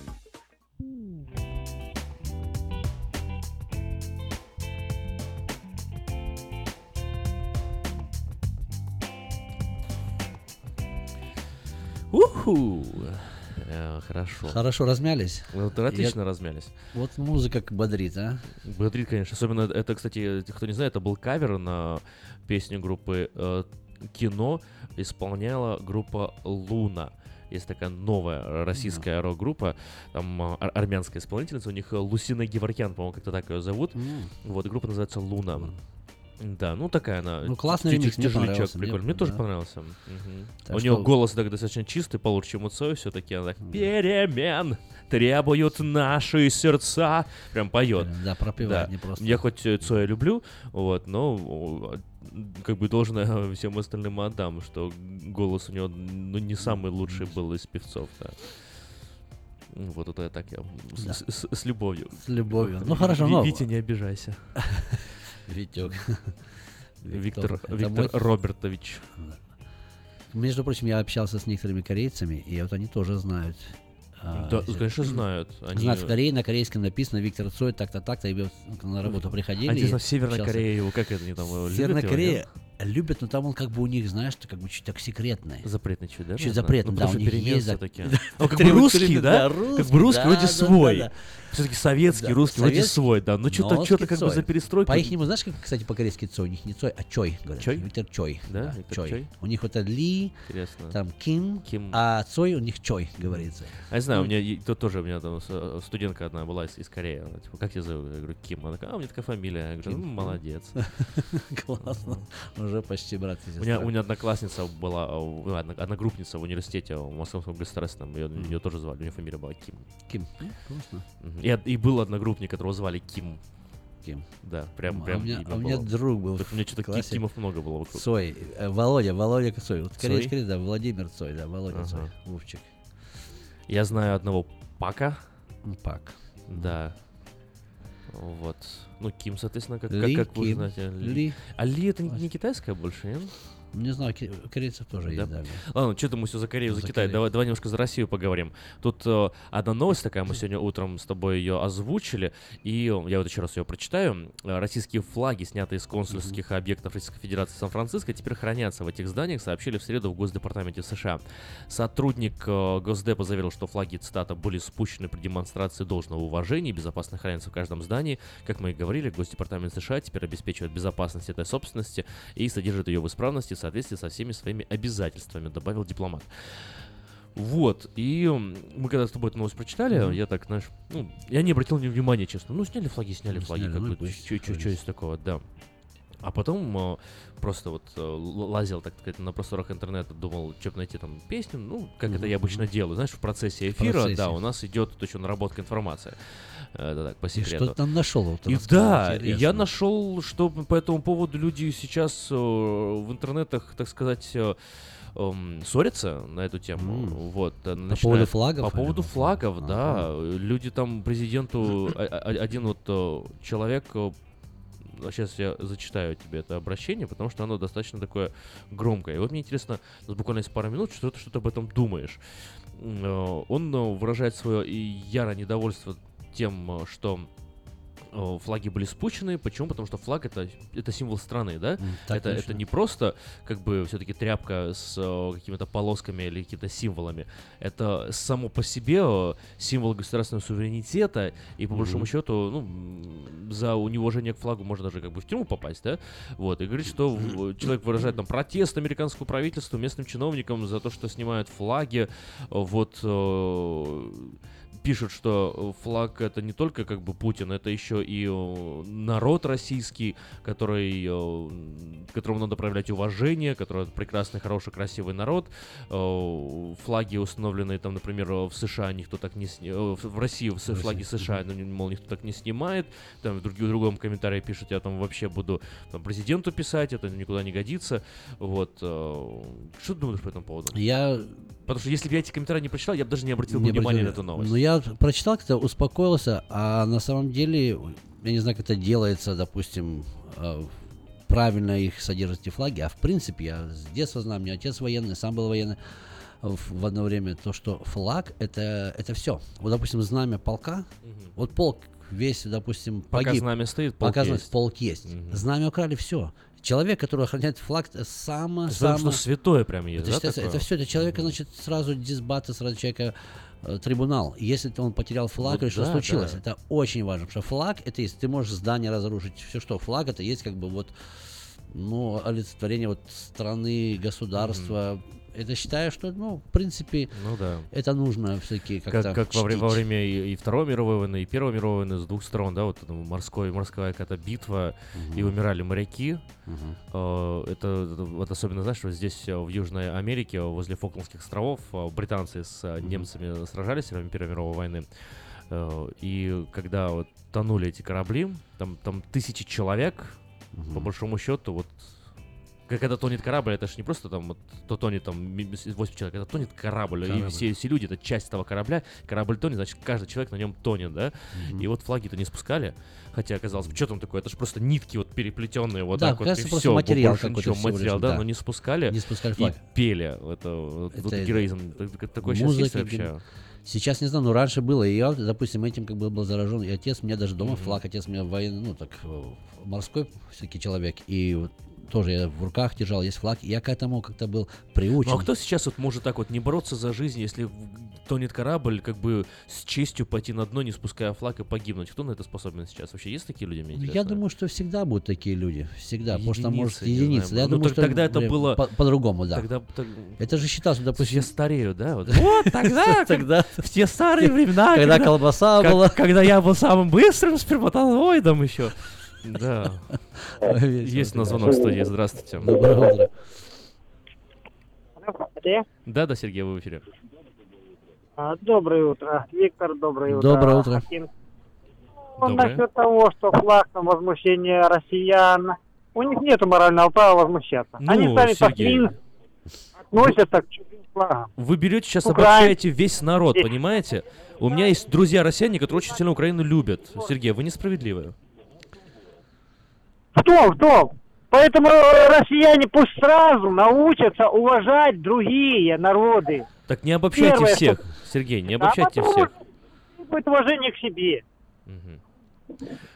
Уху! Э, Хорошо. Хорошо размялись? Вот, отлично Я- размялись. Вот музыка бодрит, а? Бодрит, конечно. Особенно это, кстати, кто не знает, это был кавер на песню группы э, Кино. Исполняла группа Луна. Есть такая новая российская рок-группа, там а, ар- армянская исполнительница, у них Лусина Геворкян, по-моему, как-то так ее зовут. Вот, группа называется Луна. Да, ну такая она. Ну, классный ремикс, мне понравился, мне- прикольный. Мне тоже понравился. У нее что- голос так достаточно чистый, получше, Цоя, все-таки она так перемен требуют наши сердца. Прям поет. Да, пропевает не просто. Я хоть э, Цоя люблю, вот, но как бы должное всем остальным отдам, что голос у него, ну, не самый лучший был из певцов, да. Вот это я так я с, Да. с- с- с любовью. С любовью. Ну, хорошо, но- Витя, не обижайся. Витек. Виктор, Виктор мой- Робертович. Между прочим, я общался с некоторыми корейцами, и вот они тоже знают. а, Да, эти- конечно, знают. Они- Знают в Корее, на корейском написано Виктор Цой, так-то, так-то, и на работу приходили. А и интересно, в Северной общался. Корее его, как это они там любят Северная Корея любят, но там он как бы у них, знаешь, как бы чуть так секретное. Запретный чуть, да? Чуть запретный, Ну, да, у них есть. да. Ну, как бы русский, да? Как бы русский вроде свой. Да, да. Все-таки советский, Да, русский вроде советский, свой, да. Но что-то что-то как бы за перестройку. По ихнему, знаешь, как, кстати, по-корейски Цой? У них не Цой, а Чой, говорят. Чой? Виктор Чой. Да, Виктор Чой? У них вот это Ли, Интересно. там Ким, Ким. а Цой у них Чой, говорится. А я знаю, Ну, у меня тут тоже у меня там э, студентка одна была из, из Кореи. Она, типа, как тебя зовут? Я говорю, Ким. Она такая, а, у меня такая фамилия. Я говорю, ну, молодец. Классно. Уже почти брат и У сестра. меня, у меня одноклассница была, э, ну, одно- одногруппница в университете в Московском государственном, ее, ее тоже звали, у нее фамилия была Ким. Ким. Классно. И, и был одногруппник, которого звали Ким. Ким. Да, прям, А прям у меня, а у меня друг был. Так у меня что-то классе. Кимов много было вокруг. Цой. э, Володя, Володя Цой. Вот Цой? корейский, корей, да, Владимир Цой, да, Володя Ага. Цой. Вовчик. Я знаю одного Пака. Ну, Пак. Да. Вот. Ну, Ким, соответственно, как, Ли, как, как вы Ким, знаете. Ли. А Ли это не, не китайская больше, нет? Не знаю, корейцев тоже Да. есть, да. Ладно, что-то мы все за Корею, за, За Китай. Корею. Давай, давай немножко за Россию поговорим. Тут э, одна новость такая, мы сегодня утром с тобой ее озвучили, и э, я вот еще раз ее прочитаю. Э, Российские флаги, снятые с консульских объектов Российской Федерации Сан-Франциско, теперь хранятся в этих зданиях, сообщили в среду в Госдепартаменте США. Сотрудник э, Госдепа заверил, что флаги, цитата, были спущены при демонстрации должного уважения и безопасно хранятся в каждом здании. Как мы и говорили, Госдепартамент США теперь обеспечивает безопасность этой собственности и содержит ее в исправности соответствии со всеми своими обязательствами, добавил дипломат. Вот, и мы когда с тобой эту новость прочитали, Мгм. я так, знаешь, ну, я не обратил ни внимания, честно. Ну, сняли флаги, сняли Ну, флаги, сняли, как ну и бы, что из такого, да. А потом э, просто вот э, лазил, так сказать, на просторах интернета, думал, что найти там песню, ну, как это я обычно делаю, знаешь, в процессе эфира, процессе. да, у нас идет тут еще наработка информации. Э, Да, так, по И секрету. что ты там нашел? Вот И да, и я нашел, что по этому поводу люди сейчас в интернетах, так сказать, эм, ссорятся на эту тему. Вот, э, поводу флагов По поводу флагов, да. Ага. Люди там президенту, один вот человек, сейчас я зачитаю тебе это обращение, потому что оно достаточно такое громкое. И вот мне интересно, буквально есть пара минут, что ты что-то об этом думаешь. Э, Он э, выражает свое ярое недовольство тем, э, что флаги были спущены. Почему? Потому что флаг это, это символ страны, да? Так это, точно. это не просто как бы все-таки тряпка с э, какими-то полосками или какими-то символами. Это само по себе э, символ государственного суверенитета, и по большому Мгм. счету, ну, за неуважение к флагу можно даже как бы в тюрьму попасть, да? Вот, и говорит, что человек выражает там протест американскому правительству, местным чиновникам за то, что снимают флаги. Вот э, пишут, что флаг это не только как бы Путин, это еще и э, народ российский, который, э, которому надо проявлять уважение, который прекрасный, хороший, красивый народ. Э, Флаги, установленные там, например, в США, никто так не сни... э, в России в флаги США, ну, мол, никто так не снимает. Там в, друг- в другом комментарии пишут, я там вообще буду там, президенту писать, это никуда не годится. Вот. э, Что ты думаешь по этому поводу? Я Потому что если бы я эти комментарии не прочитал, я бы даже не обратил бы внимания на эту новость. Ну, я прочитал, как-то успокоился, а на самом деле, я не знаю, как это делается, допустим, э, правильно их содержат эти флаги, а в принципе, я с детства знаю, у меня отец военный, сам был военный, в, в одно время, то, что флаг это, это все. Вот, допустим, знамя полка, вот полк весь, допустим, Пока погиб. знамя стоит, полк Пока есть. полк есть. Знамя украли все. Человек, который охраняет флаг, это само, потому что святое прям есть, Это, да, считается- это все, это человека, значит, сразу дисбата, сразу человека трибунал. Если он потерял флаг Вот или что да, случилось, да. это очень важно, потому что флаг это есть, ты можешь здание разрушить, все что, флаг это есть как бы вот, ну, олицетворение вот страны, государства. Это считаю, что, ну, в принципе, Ну да. это нужно все-таки как-то Как, как во, во время и, и Второй мировой войны, и Первой мировой войны с двух сторон, да, вот это морской, морская какая-то битва, и умирали моряки. Э, Это, вот особенно, знаешь, вот здесь э, в Южной Америке, возле Фокландских островов, э, британцы с э, немцами сражались во время Первой мировой войны. И когда вот тонули эти корабли, там, там тысячи человек, по большому счету, вот когда тонет корабль, это же не просто там, то тонет там ми- с- 8 человек, это тонет корабль, и Корабль. все, все люди, это часть этого корабля, корабль тонет, значит, каждый человек на нем тонет, да? И вот флаги-то не спускали, хотя, казалось бы, что там такое, это же просто нитки вот переплетенные, вот Да, так вот, и просто все, материал ничего, всего лишь, материал, да, да. но не спускали. Не спускали и флаг. пели, это, вот, вот Это- героизм, Так- такое сейчас есть вообще? Сейчас не знаю, но раньше было. И я, допустим, этим как бы был заражен. И отец у меня даже дома флаг, отец у меня военный, ну так, э, морской все-таки человек. И вот тоже я в руках держал, есть флаг. И я к этому как-то был приучен. Ну а кто сейчас вот может так вот не бороться за жизнь, если тонет корабль, как бы с честью пойти на дно, не спуская флаг и погибнуть? Кто на это способен сейчас? Вообще есть такие люди, мне Я интересно? думаю, что всегда будут такие люди. Всегда. Потому что, может, Единицы, единицы. Я Ну, думаю, что тогда это было- по- по-другому, да. Тогда, так- Это же считалось, допустим... я старею, да? Вот, Вот тогда, Тогда- в те старые времена, Когда колбаса была. когда я был самым быстрым сперматозоидом еще. Да. Есть у нас звонок в студии. Здравствуйте. Доброе утро. Да, да, Сергей, вы в эфире. А, Доброе утро, Виктор, доброе утро. Доброе утро. Аким. Ну, Доброе. насчет того, что флаг на возмущение россиян, у них нет морального права возмущаться. Ну, Они сами Сергей. по относятся к чужим флагам. Вы берете сейчас, обобщаете весь народ, понимаете? У меня есть друзья россияне, которые очень сильно Украину любят. Сергей, вы несправедливы. В том, в том. Поэтому россияне пусть сразу научатся уважать другие народы. Так не обобщайте Первое, всех, что- Сергей, не А обобщайте потом всех. Будет уважение к себе.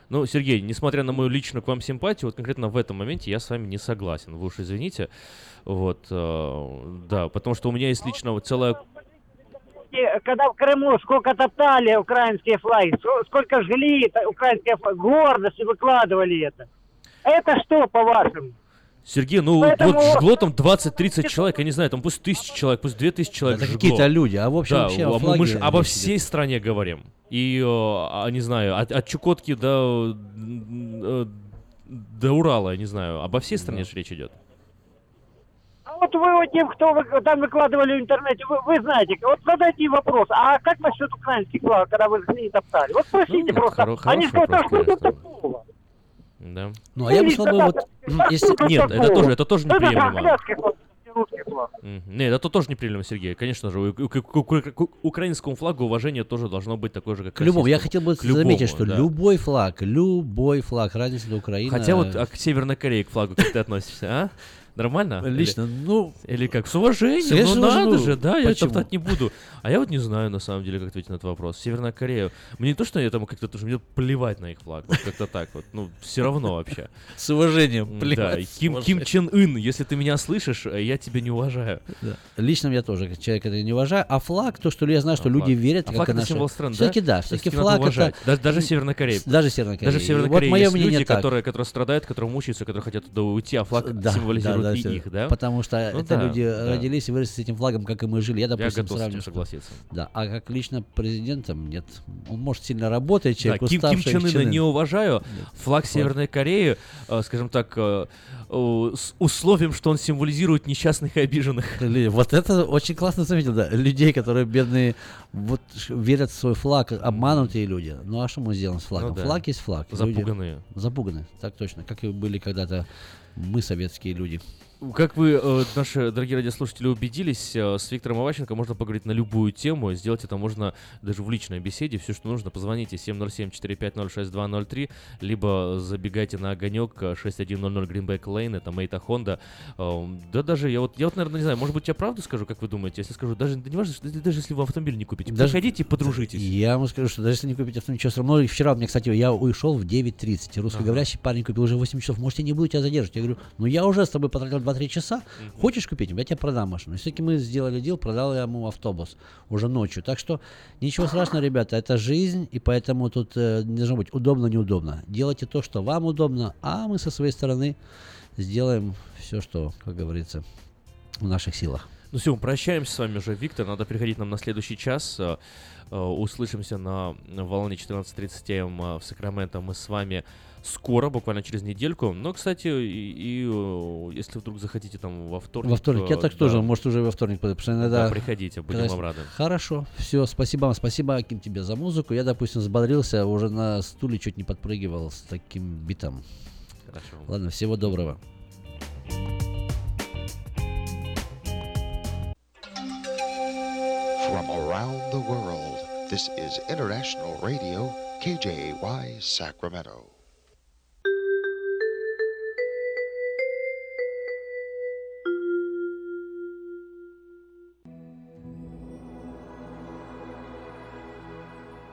Ну, Сергей, несмотря на мою личную к вам симпатию, вот конкретно в этом моменте я с вами не согласен. Вы уж извините. Вот, э, да, потому что у меня есть лично вот целая... И когда в Крыму сколько топтали украинские флаги, ск- сколько жгли украинские флаги, гордостью выкладывали это. Это что, по-вашему? Сергей, ну Поэтому- вот жгло там 20-30 человек, я не знаю, там пусть тысяча человек, пусть две тысячи человек Это жгло. какие-то люди, а в общем да, вообще а о мы- флаге мы ж обо всей стране говорим. И, э, а, не знаю, от, от Чукотки до, э, до Урала, я не знаю, обо всей стране же речь идет. А вот вы вот тем, кто вы, там выкладывали в интернете, вы, вы знаете, вот задайте вопрос, а как насчет украинских флагов, когда вы жгли и топтали? Вот спросите Ну, просто. хоро- Они вопрос, что конечно. такого? Да. Ну, а я бы сказал, бы, вот, м, если... Нет, это тоже, это тоже Это неприемлемо. Нет, это тоже неприемлемо, Сергей. Конечно же, к, украинскому флагу уважение тоже должно быть такое же, как К любому. Я хотел бы заметить, что любой флаг, любой флаг, разница для Украины. Хотя вот а к Северной Корее к флагу как ты относишься, а? Нормально? Лично, Или- ну... Или как? С уважением, ну надо ну, же, да, я почему? топтать не буду. А я вот не знаю, на самом деле, как ответить на этот вопрос. Северная Корея. Мне не то, что я там как-то тоже, мне плевать на их флаг. Вот как-то так вот. Ну, все равно вообще. С уважением, плевать, Да, Ким, Ким. Чен Ын, если ты меня слышишь, э, я тебя не уважаю. Да. Лично я тоже как человек это не уважаю. А флаг, то, что я знаю, что А люди флаг? верят, А как флаг это наши- символ страны, да? Все-таки да, все-таки флаг это... Даже- даже Северная Корея. Даже Северная Корея. Даже в Северной вот мое мнение люди, так. которые, которые страдают, которые мучаются, которые хотят туда уйти, а флаг Да, символизирует да, да, всё. их, да? Потому что Ну это да, люди да. родились и выросли с этим флагом, как и мы жили. Я, допустим, готов с этим сравниваю, что- согласиться. Да, а как лично президентом нет. Он может сильно работать, Да, человек Ким, Ким уставший, Чен Ына не уважаю. Флаг Северной Кореи, э, скажем так, э, э, с условием, что он символизирует несчастных и обиженных. Вот это очень классно заметил, да. Людей, которые бедные, вот верят в свой флаг, обманутые люди. Ну а что мы сделаем с флагом? Ну да. Флаг есть флаг. Люди Запуганные. Запуганы, так точно. Как и были когда-то мы, советские люди. Как вы, э, наши дорогие радиослушатели, убедились, э, с Виктором Иващенко можно поговорить на любую тему. Сделать это можно даже в личной беседе. Все, что нужно, позвоните 707-450-6203, либо забегайте на огонек э, 6100 Greenback Lane, это Мейта Honda. Э, Да даже, я вот, я вот, наверное, не знаю, может быть, я правду скажу, как вы думаете? Если скажу, даже, да не важно, что- даже если вы автомобиль не купите, Даже- приходите и подружитесь. Я вам скажу, что даже если не купить авто, ничего, все равно. И вчера меня, кстати, я ушел в 9.30. Русскоговорящий парень купил уже 8 часов. Может, я не буду тебя задерживать. Я говорю, ну я уже с тобой потратил 2-3 часа. Хочешь купить? Я тебе продам машину. Все-таки мы сделали дел, продал я ему автобус уже ночью. Так что ничего страшного, ребята, это жизнь, и поэтому тут э, не должно быть удобно, неудобно. Делайте то, что вам удобно, а мы со своей стороны сделаем все, что, как говорится, в наших силах. Ну все, мы прощаемся с вами уже, Виктор. Надо переходить нам на следующий час. Э, э, Услышимся на волне 14.30 М э, в Сакраменто. Мы с вами скоро, буквально через недельку. Но, кстати, и, и если вдруг захотите там во вторник... Во вторник, я так да. тоже, может, уже во вторник потому что иногда... Да, приходите, будем когда... вам рады. Хорошо, все, спасибо вам, спасибо, Аким, тебе за музыку. Я, допустим, взбодрился, уже на стуле чуть не подпрыгивал с таким битом. Хорошо. Ладно, всего доброго. From around the world, this is International Radio, KJY Sacramento.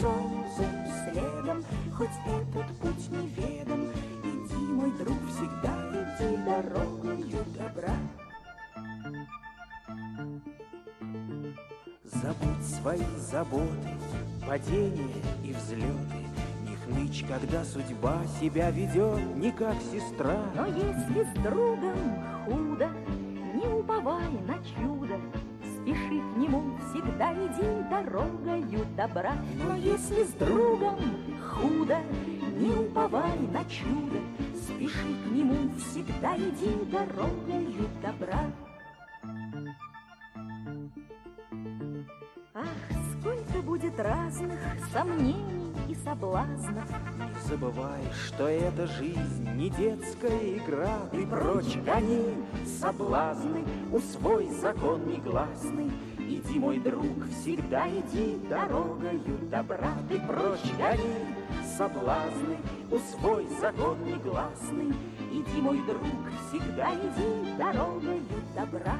Солнцем следом, хоть этот путь неведом. Иди, мой друг, всегда иди дорогою добра. Забудь свои заботы, падения и взлеты. Не хнычь, когда судьба себя ведет не как сестра. Но если с другом худо, не уповай на чудо, нему, всегда иди дорогою добра. Но если с другом худо, не уповай на чудо, Спеши к нему, всегда иди дорогою добра. Ах, сколько будет разных сомнений и соблазнов. Не забывай, что эта жизнь не детская игра. Ты прочь гони соблазны, усвой закон негласный. Иди, мой друг, всегда иди дорогою добра. Ты прочь гони соблазны, усвой закон негласный. Иди, мой друг, всегда иди дорогою добра.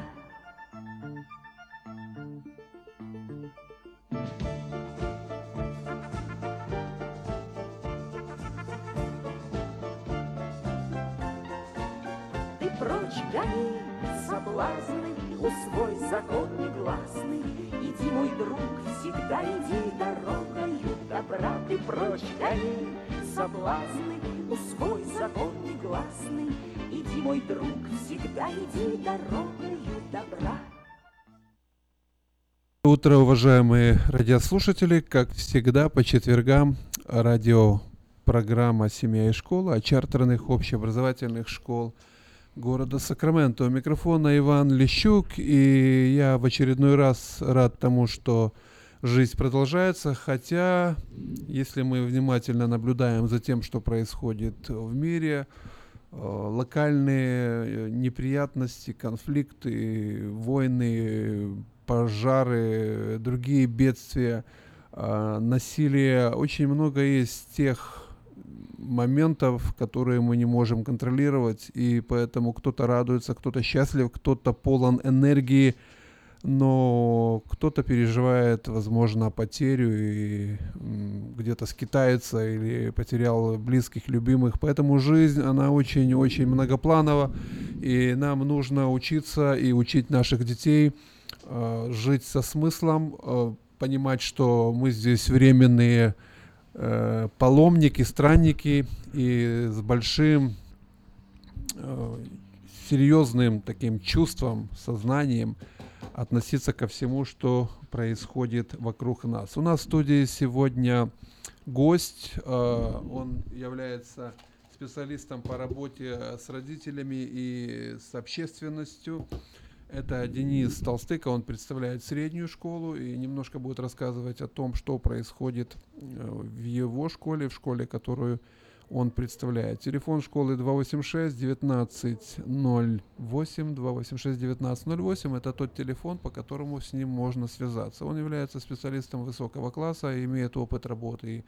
Ты прочь гони соблазны, усвой закон негласный. Иди, мой друг, всегда иди дорогою добра. Ты прочь гони соблазны, усвой закон негласный. Иди, мой друг, всегда иди дорогою добра. Утро, уважаемые радиослушатели. Как всегда, по четвергам радиопрограмма «Семья и школа» о чартерных общеобразовательных школ города Сакраменто. У микрофона Иван Лещук, и я в очередной раз рад тому, что жизнь продолжается, хотя, если мы внимательно наблюдаем за тем, что происходит в мире, э, локальные э, неприятности, конфликты, войны, пожары, другие бедствия, э, насилие, очень много есть тех моментов, которые мы не можем контролировать, и поэтому кто-то радуется, кто-то счастлив, кто-то полон энергии, но кто-то переживает, возможно, потерю и где-то скитается или потерял близких, любимых. Поэтому жизнь, она очень-очень многопланова, и нам нужно учиться и учить наших детей э, жить со смыслом, э, понимать, что мы здесь временные э, паломники, странники, и с большим э, серьезным таким чувством, сознанием – относиться ко всему, что происходит вокруг нас. У нас в студии сегодня гость, э, он является специалистом по работе с родителями и с общественностью. Это Денис Толстыка, он представляет среднюю школу и немножко будет рассказывать о том, что происходит э, в его школе, в школе, которую он представляет. Телефон школы 286 1908 286 1908 это тот телефон, по которому с ним можно связаться. Он является специалистом высокого класса и имеет опыт работы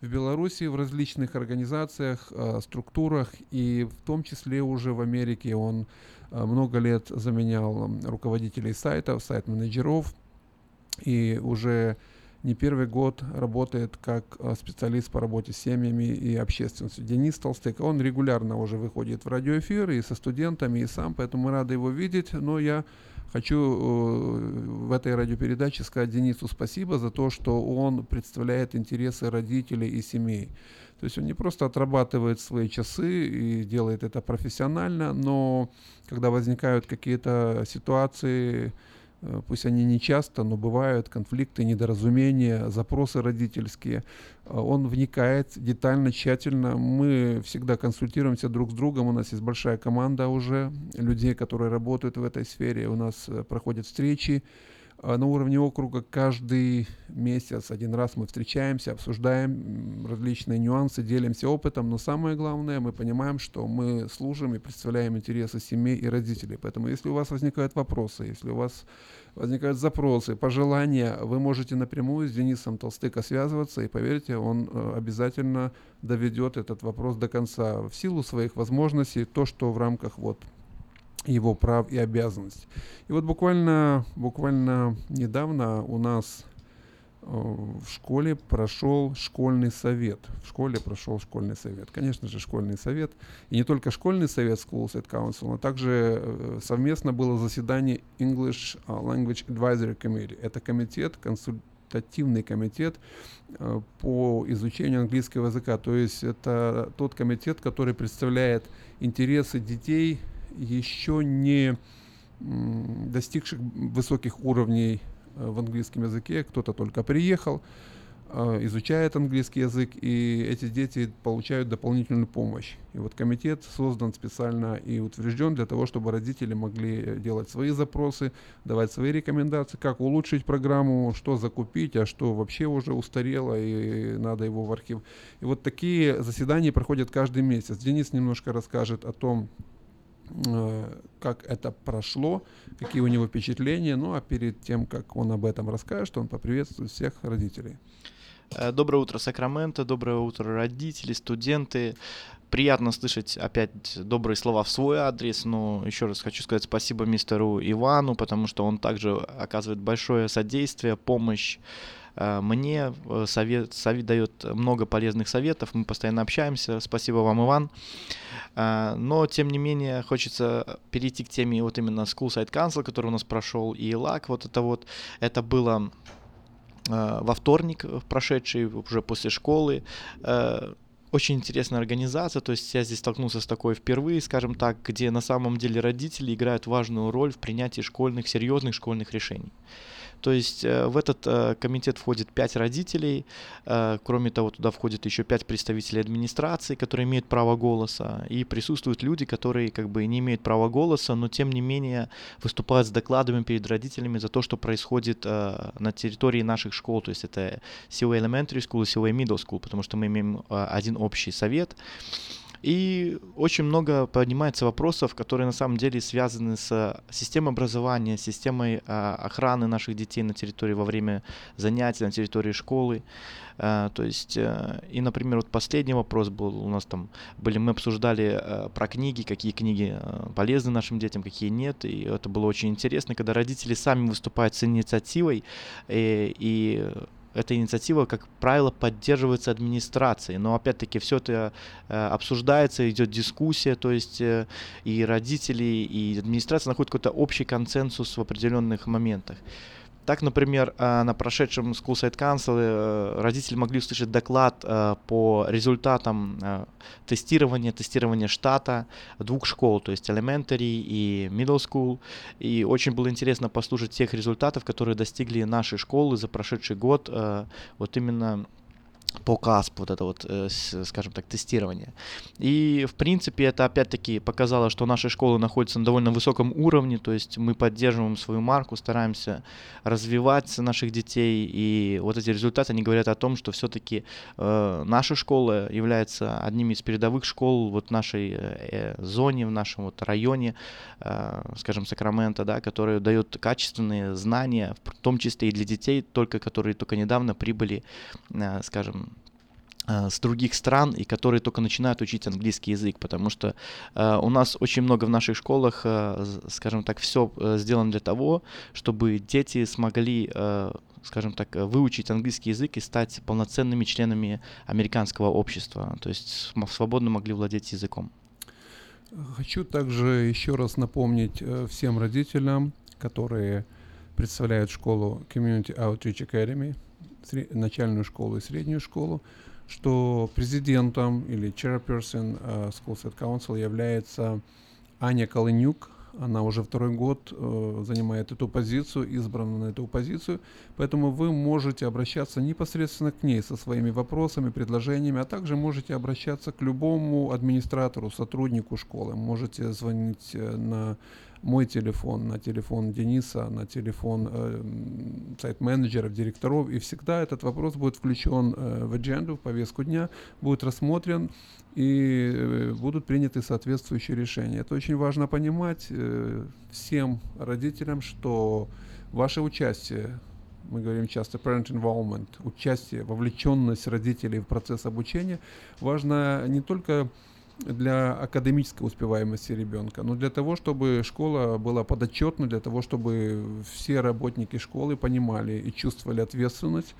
в Беларуси в различных организациях, э, структурах и в том числе уже в Америке он много лет заменял руководителей сайтов, сайт-менеджеров и уже не первый год работает как а, специалист по работе с семьями и общественностью. Денис Толстык, он регулярно уже выходит в радиоэфир и со студентами, и сам, поэтому мы рады его видеть, но я хочу э, в этой радиопередаче сказать Денису спасибо за то, что он представляет интересы родителей и семей. То есть он не просто отрабатывает свои часы и делает это профессионально, но когда возникают какие-то ситуации, пусть они не часто, но бывают конфликты, недоразумения, запросы родительские. Э, он вникает детально, тщательно. Мы всегда консультируемся друг с другом. У нас есть большая команда уже людей, которые работают в этой сфере. У нас э, проходят встречи на уровне округа каждый месяц, один раз мы встречаемся, обсуждаем различные нюансы, делимся опытом, но самое главное, мы понимаем, что мы служим и представляем интересы семей и родителей. Поэтому если у вас возникают вопросы, если у вас возникают запросы, пожелания, вы можете напрямую с Денисом Толстыко связываться, и поверьте, он э, обязательно доведет этот вопрос до конца в силу своих возможностей, то, что в рамках вот его прав и обязанностей. И вот буквально, буквально недавно у нас э, в школе прошел школьный совет. В школе прошел школьный совет. Конечно же, школьный совет. И не только школьный совет School State Council, но также э, совместно было заседание English Language Advisory Committee. Это комитет, консультативный комитет э, по изучению английского языка. То есть это тот комитет, который представляет интересы детей еще не достигших высоких уровней э, в английском языке, кто-то только приехал, э, изучает английский язык, и эти дети получают дополнительную помощь. И вот комитет создан специально и утвержден для того, чтобы родители могли делать свои запросы, давать свои рекомендации, как улучшить программу, что закупить, а что вообще уже устарело и надо его в архив. И вот такие заседания проходят каждый месяц. Денис немножко расскажет о том, Э, как это прошло, какие у него впечатления. Ну а перед тем, как он об этом расскажет, он поприветствует всех родителей. Э, доброе утро, Сакраменто, доброе утро, родители, студенты. Приятно слышать опять добрые слова в свой адрес, но еще раз хочу сказать спасибо мистеру Ивану, потому что он также оказывает большое содействие, помощь Э, мне э, совет, совет дает много полезных советов, мы постоянно общаемся. Спасибо вам, Иван. Э, но, тем не менее, хочется перейти к теме вот именно School Side Council, который у нас прошел, и ЛАК. Вот это вот, это было во вторник прошедший, уже после школы очень интересная организация, то есть я здесь столкнулся с такой впервые, скажем так, где на самом деле родители играют важную роль в принятии школьных, серьезных школьных решений. То есть э, в этот э, комитет входит пять родителей, э, кроме того, туда входит еще пять представителей администрации, которые имеют право голоса, и присутствуют люди, которые как бы не имеют права голоса, но тем не менее выступают с докладами перед родителями за то, что происходит на территории наших школ, то есть это COA Elementary School и COA Middle School, потому что мы имеем один общий совет. И очень много поднимается вопросов, которые на самом деле связаны с системой образования, системой а, охраны наших детей на территории во время занятий, на территории школы. А, то есть, а, и, например, вот последний вопрос был у нас там, были, мы обсуждали а, про книги, какие книги а, полезны нашим детям, какие нет, и это было очень интересно, когда родители сами выступают с инициативой, и, и эта инициатива, как правило, поддерживается администрацией, но опять-таки все это э, обсуждается, идет дискуссия, то есть э, и родители, и администрация находят какой-то общий консенсус в определенных моментах. Так, например, э, на прошедшем School Site Council э, родители могли услышать доклад э, по результатам тестирования, тестирования штата двух школ, то есть Elementary и Middle School. И очень было интересно послушать тех результатов, которые достигли наши школы за прошедший год, вот именно по КАСП, вот это вот, э, скажем так, тестирование. И, в принципе, это опять-таки показало, что наши школы находятся на довольно высоком уровне, то есть мы поддерживаем свою марку, стараемся развивать наших детей, и вот эти результаты, они говорят о том, что все-таки э, наша школа является одним из передовых школ вот в нашей э, зоне, в нашем вот районе, э, скажем, Сакрамента, да, которые дают качественные знания, в том числе и для детей, только которые только недавно прибыли, э, скажем, Э, с других стран и которые только начинают учить английский язык, потому что э, у нас очень много в наших школах, э, скажем так, все э, сделано для того, чтобы дети смогли, э, скажем так, выучить английский язык и стать полноценными членами американского общества, то есть свободно могли владеть языком. Хочу также еще раз напомнить э, всем родителям, которые представляют школу Community Outreach Academy, начальную школу и среднюю школу, что президентом или chairperson uh, School Set Council является Аня Колынюк. Она уже второй год uh, занимает эту позицию, избрана на эту позицию, поэтому вы можете обращаться непосредственно к ней со своими вопросами, предложениями, а также можете обращаться к любому администратору, сотруднику школы. Можете звонить э, на мой телефон, на телефон Дениса, на телефон э, сайт-менеджеров, директоров, и всегда этот вопрос будет включен э, в адженду, в повестку дня, будет рассмотрен и э, будут приняты соответствующие решения. Это очень важно понимать э, всем родителям, что ваше участие мы говорим часто parent involvement, участие, вовлеченность родителей в процесс обучения, важно не только для академической успеваемости ребенка, но для того, чтобы школа была подотчетна, для того, чтобы все работники школы понимали и чувствовали ответственность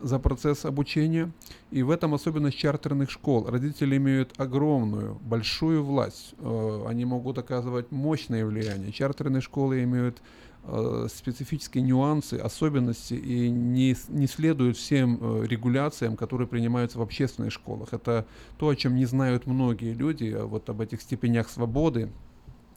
за процесс обучения. И в этом особенность чартерных школ. Родители имеют огромную, большую власть. Э, они могут оказывать мощное влияние. Чартерные школы имеют э, специфические нюансы, особенности и не, не следуют всем э, регуляциям, которые принимаются в общественных школах. Это то, о чем не знают многие люди, а вот об этих степенях свободы,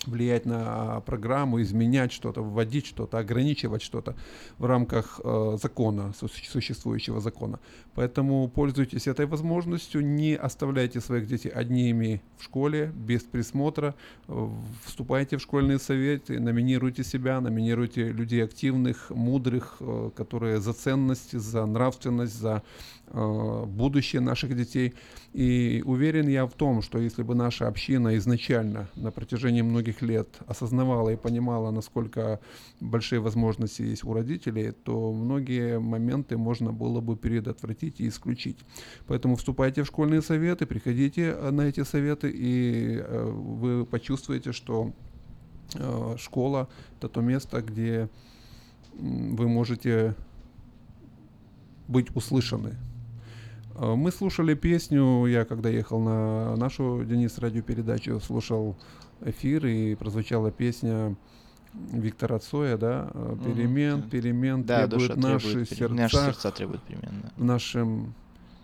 влиять на программу, изменять что-то, вводить что-то, ограничивать что-то в рамках э, закона, существующего закона. Поэтому пользуйтесь этой возможностью, не оставляйте своих детей одними в школе, без присмотра, э, вступайте в школьные советы, номинируйте себя, номинируйте людей активных, мудрых, э, которые за ценность, за нравственность, за будущее наших детей. И уверен я в том, что если бы наша община изначально на протяжении многих лет осознавала и понимала, насколько большие возможности есть у родителей, то многие моменты можно было бы предотвратить и исключить. Поэтому вступайте в школьные советы, приходите э, на эти советы, и э, вы почувствуете, что э, школа это то место, где вы можете быть услышаны, Э, мы слушали песню, я когда ехал на нашу Денис радиопередачу, слушал эфир и прозвучала песня Виктора Цоя, да, э, перемен, угу. перемен да, требует наши требует, сердца, наши сердца требуют перемен, да. в нашем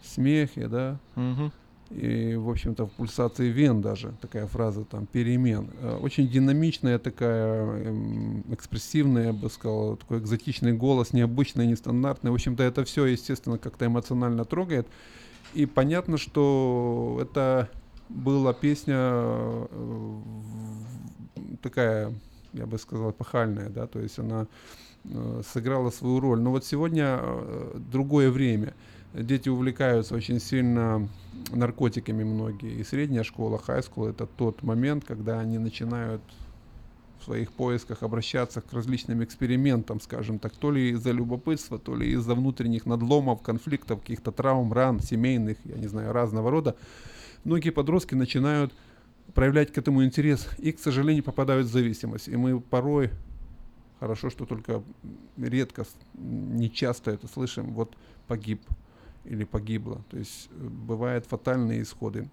смехе, да, угу. И, в общем-то, в пульсации вен даже, такая фраза там, перемен. Э, очень динамичная такая, эм, экспрессивная, я бы сказал, такой экзотичный голос, необычный, нестандартный. В общем-то, это все, естественно, как-то эмоционально трогает. И понятно, что это была песня э, такая, я бы сказал, эпохальная, да, то есть она э, сыграла свою роль. Но вот сегодня другое время – дети увлекаются очень сильно наркотиками многие. И средняя школа, high school это тот момент, когда они начинают в своих поисках обращаться к различным экспериментам, скажем так, то ли из-за любопытства, то ли из-за внутренних надломов, конфликтов, каких-то травм, ран, семейных, я не знаю, разного рода. Многие подростки начинают проявлять к этому интерес и, к сожалению, попадают в зависимость. И мы порой, хорошо, что только редко, не часто это слышим, вот погиб или погибла. То есть э, бывают фатальные исходы.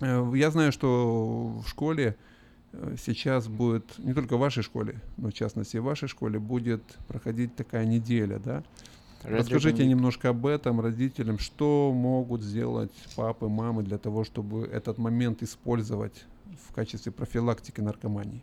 Э, я знаю, что в школе э, сейчас будет, не только в вашей школе, но в частности в вашей школе, будет проходить такая неделя, да? Расскажите немножко об этом родителям, что могут сделать папы, мамы для того, чтобы этот момент использовать в качестве профилактики наркомании.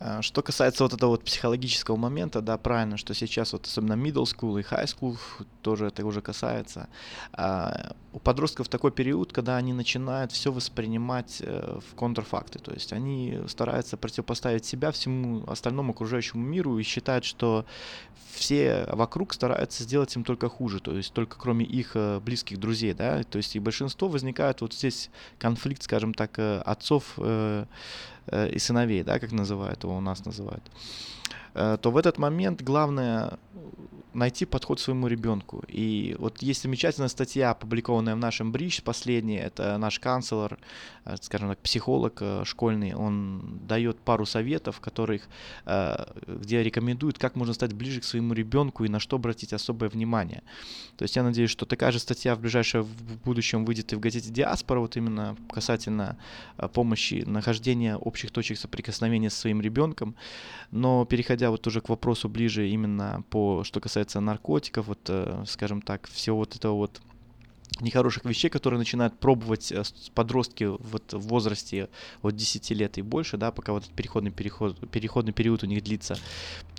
А, что касается вот этого вот психологического момента, да, правильно, что сейчас вот особенно middle school и high school тоже это уже касается. А, у подростков такой период, когда они начинают все воспринимать э, в контрфакты, то есть они стараются противопоставить себя всему остальному окружающему миру и считают, что все вокруг стараются сделать им только хуже, то есть только кроме их э, близких друзей, да, то есть и большинство возникает вот здесь конфликт, скажем так, э, отцов Э, и сыновей, да, как называют его, у нас называют, э, то в этот момент главное найти подход своему ребенку. И вот есть замечательная статья, опубликованная в нашем Бридж, последняя, это наш канцлер, э, скажем так, психолог школьный, он дает пару советов, которых, где рекомендует, как можно стать ближе к своему ребенку и на что обратить особое внимание. То есть я надеюсь, что такая же статья в ближайшем в будущем выйдет и в газете «Диаспора», вот именно касательно помощи, нахождения общих точек соприкосновения со своим ребенком. Но переходя вот уже к вопросу ближе именно по, что касается наркотиков, вот, э, скажем так, всего вот этого вот нехороших вещей, которые начинают пробовать э, подростки вот в возрасте от 10 лет и больше, да, пока вот этот переходный, переход, переходный период у них длится,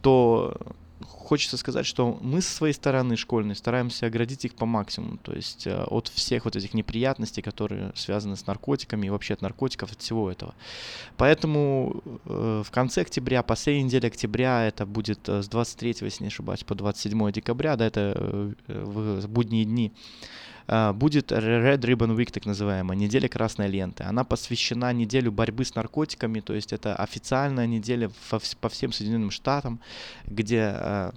то хочется сказать, что мы со своей стороны школьной стараемся оградить их по максимуму, то есть э, от всех вот этих неприятностей, которые связаны с наркотиками и вообще от наркотиков, от всего этого. Поэтому э, в конце октября, последней неделе октября, это будет э, с 23, если не ошибаюсь, по 27 декабря, да, это в будние дни, будет Red Ribbon Week, так называемая, неделя красной ленты. Она посвящена неделю борьбы с наркотиками, то есть это официальная неделя по всем Соединенным Штатам, где а,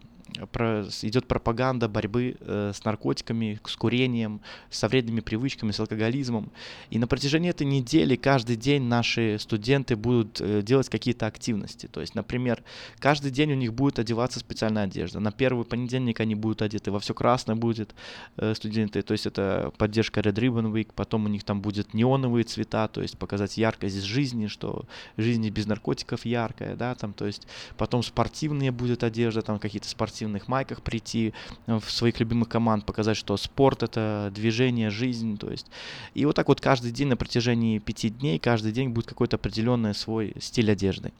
про, идет пропаганда борьбы э, с наркотиками, с курением, со вредными привычками, с алкоголизмом. И на протяжении этой недели каждый день наши студенты будут э, делать какие-то активности. То есть, например, каждый день у них будет одеваться специальная одежда. На первый понедельник они будут одеты во все красное будет э, студенты. То есть это поддержка Red Ribbon Week. Потом у них там будет неоновые цвета, то есть показать яркость жизни, что жизнь без наркотиков яркая, да, там, то есть потом спортивные будет одежда, там какие-то спортивные спортивных майках прийти, э, в своих любимых команд, показать, что спорт это движение, жизнь, то есть. И вот так вот каждый день на протяжении пяти дней, каждый день будет какой-то определенный свой стиль одежды.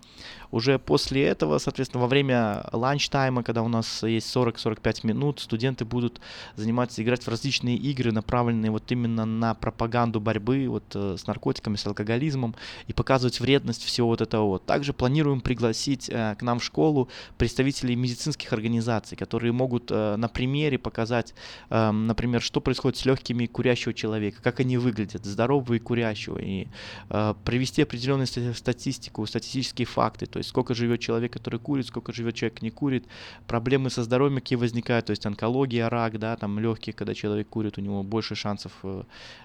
Уже после этого, соответственно, во время ланч-тайма, когда у нас есть 40-45 минут, студенты будут заниматься, играть в различные игры, направленные вот именно на пропаганду борьбы вот э, с наркотиками, с алкоголизмом и показывать вредность всего вот этого. Также планируем пригласить э, к нам в школу представителей медицинских организаций, организаций, которые могут э, на примере показать, э, например, что происходит с легкими курящего человека, как они выглядят, здорового и курящего, и э, привести определенную статистику, статистические факты, то есть сколько живет человек, который курит, сколько живет человек, не курит, проблемы со здоровьем, какие возникают, то есть онкология, рак, да, там легкие, когда человек курит, у него больше шансов э,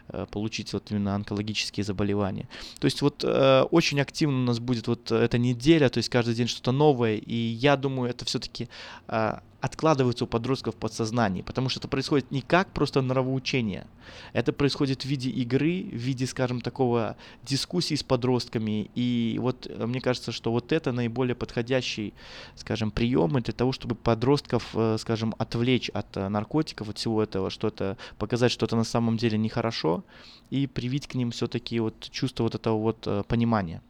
э, получить вот именно онкологические заболевания. То есть вот э, очень активно у нас будет вот эта неделя, то есть каждый день что-то новое, и я думаю, это все-таки э, откладываются у подростков в подсознании, потому что это происходит не как просто нравоучение, это происходит в виде игры, в виде, скажем, такого дискуссии с подростками, и вот э, мне кажется, что вот это наиболее подходящий, скажем, приемы для того, чтобы подростков, э, скажем, отвлечь от э, наркотиков, от всего этого, что-то, показать, что это на самом деле нехорошо, и привить к ним все-таки вот чувство вот этого вот понимания.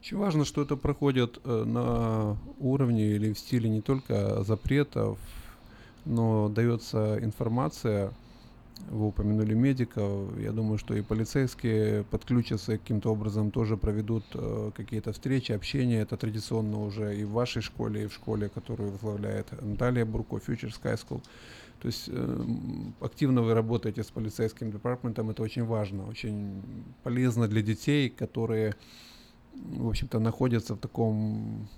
Очень важно, что это проходит э, на уровне или в стиле не только запретов, но дается информация. Вы упомянули медиков. Я думаю, что и полицейские подключатся каким-то образом, тоже проведут э, какие-то встречи, общения. Это традиционно уже и в вашей школе, и в школе, которую возглавляет Наталья Бурко, Future Sky School. То есть э, активно вы работаете с полицейским департаментом, это очень важно, очень полезно для детей, которые в общем-то, находятся в таком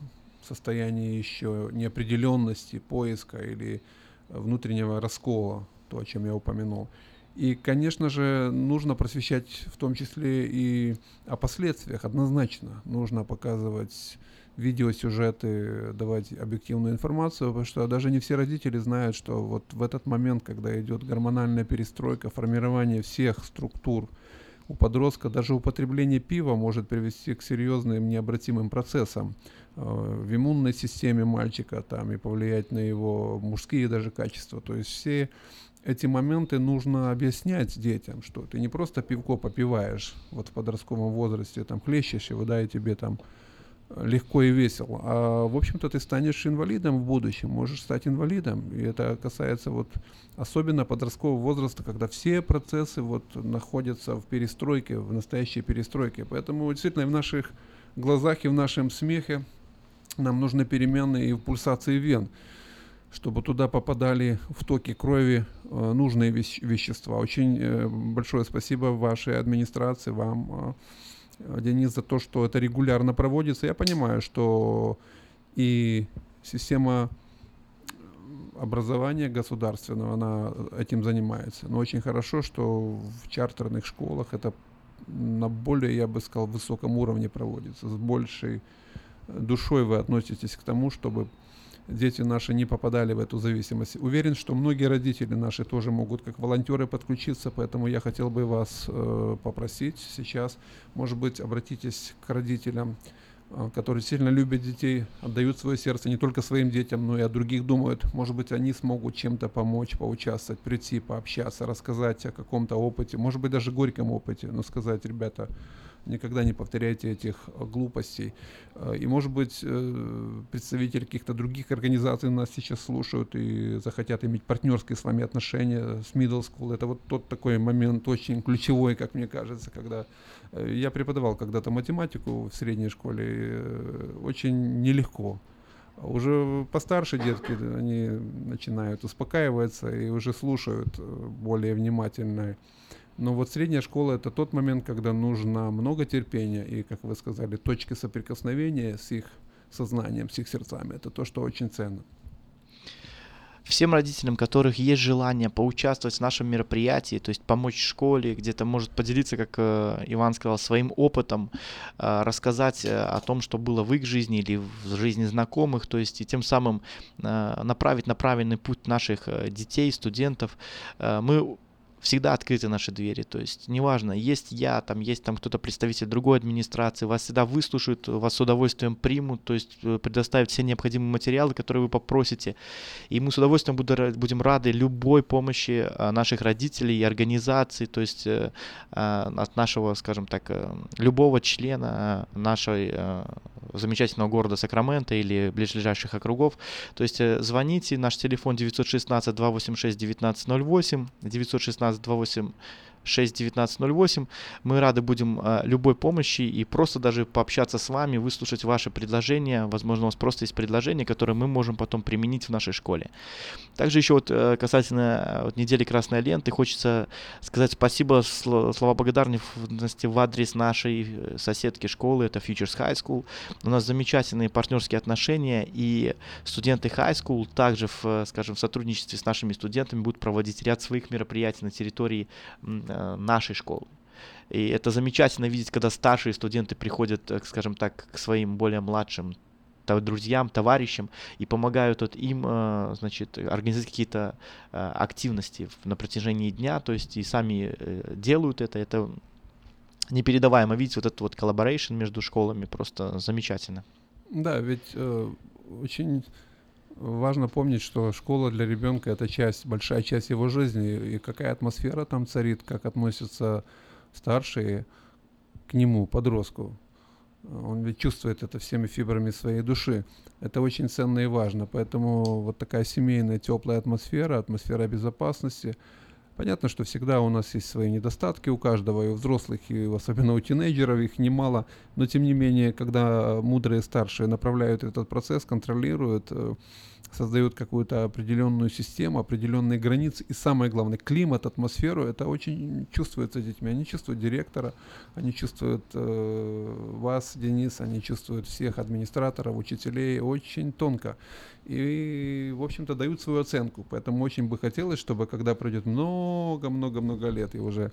состоянии еще неопределенности, поиска или внутреннего раскола, то, о чем я упомянул. И, конечно же, нужно просвещать в том числе и о последствиях, однозначно. Нужно показывать видеосюжеты, давать объективную информацию, потому что даже не все родители знают, что вот в этот момент, когда идет гормональная перестройка, формирование всех структур у подростка даже употребление пива может привести к серьезным необратимым процессам э, в иммунной системе мальчика там, и повлиять на его мужские даже качества. То есть все эти моменты нужно объяснять детям, что ты не просто пивко попиваешь вот в подростковом возрасте, там хлещешь его, да, и тебе там легко и весело. А в общем-то ты станешь инвалидом в будущем, можешь стать инвалидом. И это касается вот особенно подросткового возраста, когда все процессы вот находятся в перестройке, в настоящей перестройке. Поэтому действительно в наших глазах и в нашем смехе нам нужны перемены и в пульсации вен, чтобы туда попадали в токи крови э, нужные вещ- вещества. Очень э, большое спасибо вашей администрации, вам Э, Денис, за то, что это регулярно проводится. Я понимаю, что и система образования государственного, она этим занимается. Но очень хорошо, что в чартерных школах это на более, я бы сказал, высоком уровне проводится. С большей душой вы относитесь к тому, чтобы дети наши не попадали в эту зависимость. Уверен, что многие родители наши тоже могут как волонтеры подключиться, поэтому я хотел бы вас э, попросить сейчас, может быть, обратитесь к родителям, э, которые сильно любят детей, отдают свое сердце не только своим детям, но и о других думают. Может быть, они смогут чем-то помочь, поучаствовать, прийти, пообщаться, рассказать о каком-то опыте, может быть, даже горьком опыте, но сказать, ребята, никогда не повторяйте этих э, глупостей. Э, и, может быть, э, представители каких-то других организаций нас сейчас слушают и захотят иметь партнерские с вами отношения с middle school. Это вот тот такой момент очень ключевой, как мне кажется, когда я преподавал когда-то математику в средней школе, очень нелегко. Уже постарше детки, они начинают успокаиваться и уже слушают более внимательно но вот средняя школа это тот момент, когда нужно много терпения и, как вы сказали, точки соприкосновения с их сознанием, с их сердцами. Это то, что очень ценно. Всем родителям, которых есть желание поучаствовать в нашем мероприятии, то есть помочь школе, где-то может поделиться, как э, Иван сказал, своим опытом, э, рассказать э, о том, что было в их жизни или в жизни знакомых, то есть и тем самым направить на правильный путь наших детей, студентов. Мы всегда открыты наши двери. То есть неважно, есть я, там есть там кто-то представитель другой администрации, вас всегда выслушают, вас с удовольствием примут, то есть э, предоставят все необходимые материалы, которые вы попросите. И мы с удовольствием будем рады любой помощи а, наших родителей и организаций, то есть э, от нашего, скажем так, э, любого члена нашей замечательного города Сакраменто или ближайших округов. То есть звоните, наш телефон 916 286 1908, 916 1528 61908. Мы рады будем э, любой помощи и просто даже пообщаться с вами, выслушать ваши предложения. Возможно, у вас просто есть предложения, которые мы можем потом применить в нашей школе. Также еще вот э, касательно э, вот, недели красной ленты, хочется сказать спасибо, слова благодарности в адрес нашей э, соседки школы, это Futures High School. У нас замечательные партнерские отношения, и студенты High School также, в, скажем, в сотрудничестве с нашими студентами будут проводить ряд своих мероприятий на территории нашей школы. И это замечательно видеть, когда старшие студенты приходят, э, скажем так, к своим более младшим друзьям, товарищам и помогают вот им, э, значит, организовать какие-то э, активности на протяжении дня, то есть и сами э, делают это, это непередаваемо. Видите, вот этот вот collaboration между школами просто замечательно. Да, ведь э, очень важно помнить, что школа для ребенка это часть, большая часть его жизни, и какая атмосфера там царит, как относятся старшие к нему, подростку. Он ведь чувствует это всеми фибрами своей души. Это очень ценно и важно. Поэтому вот такая семейная теплая атмосфера, атмосфера безопасности. Понятно, что всегда у нас есть свои недостатки у каждого, и у взрослых, и особенно у тинейджеров их немало. Но тем не менее, когда мудрые старшие направляют этот процесс, контролируют, э, создают какую-то определенную систему, определенные границы, и самое главное, климат, атмосферу, это очень чувствуется детьми. Они чувствуют директора, они чувствуют э, вас, Денис, они чувствуют всех администраторов, учителей очень тонко. И, в общем-то, дают свою оценку. Поэтому очень бы хотелось, чтобы когда пройдет много-много-много лет, и уже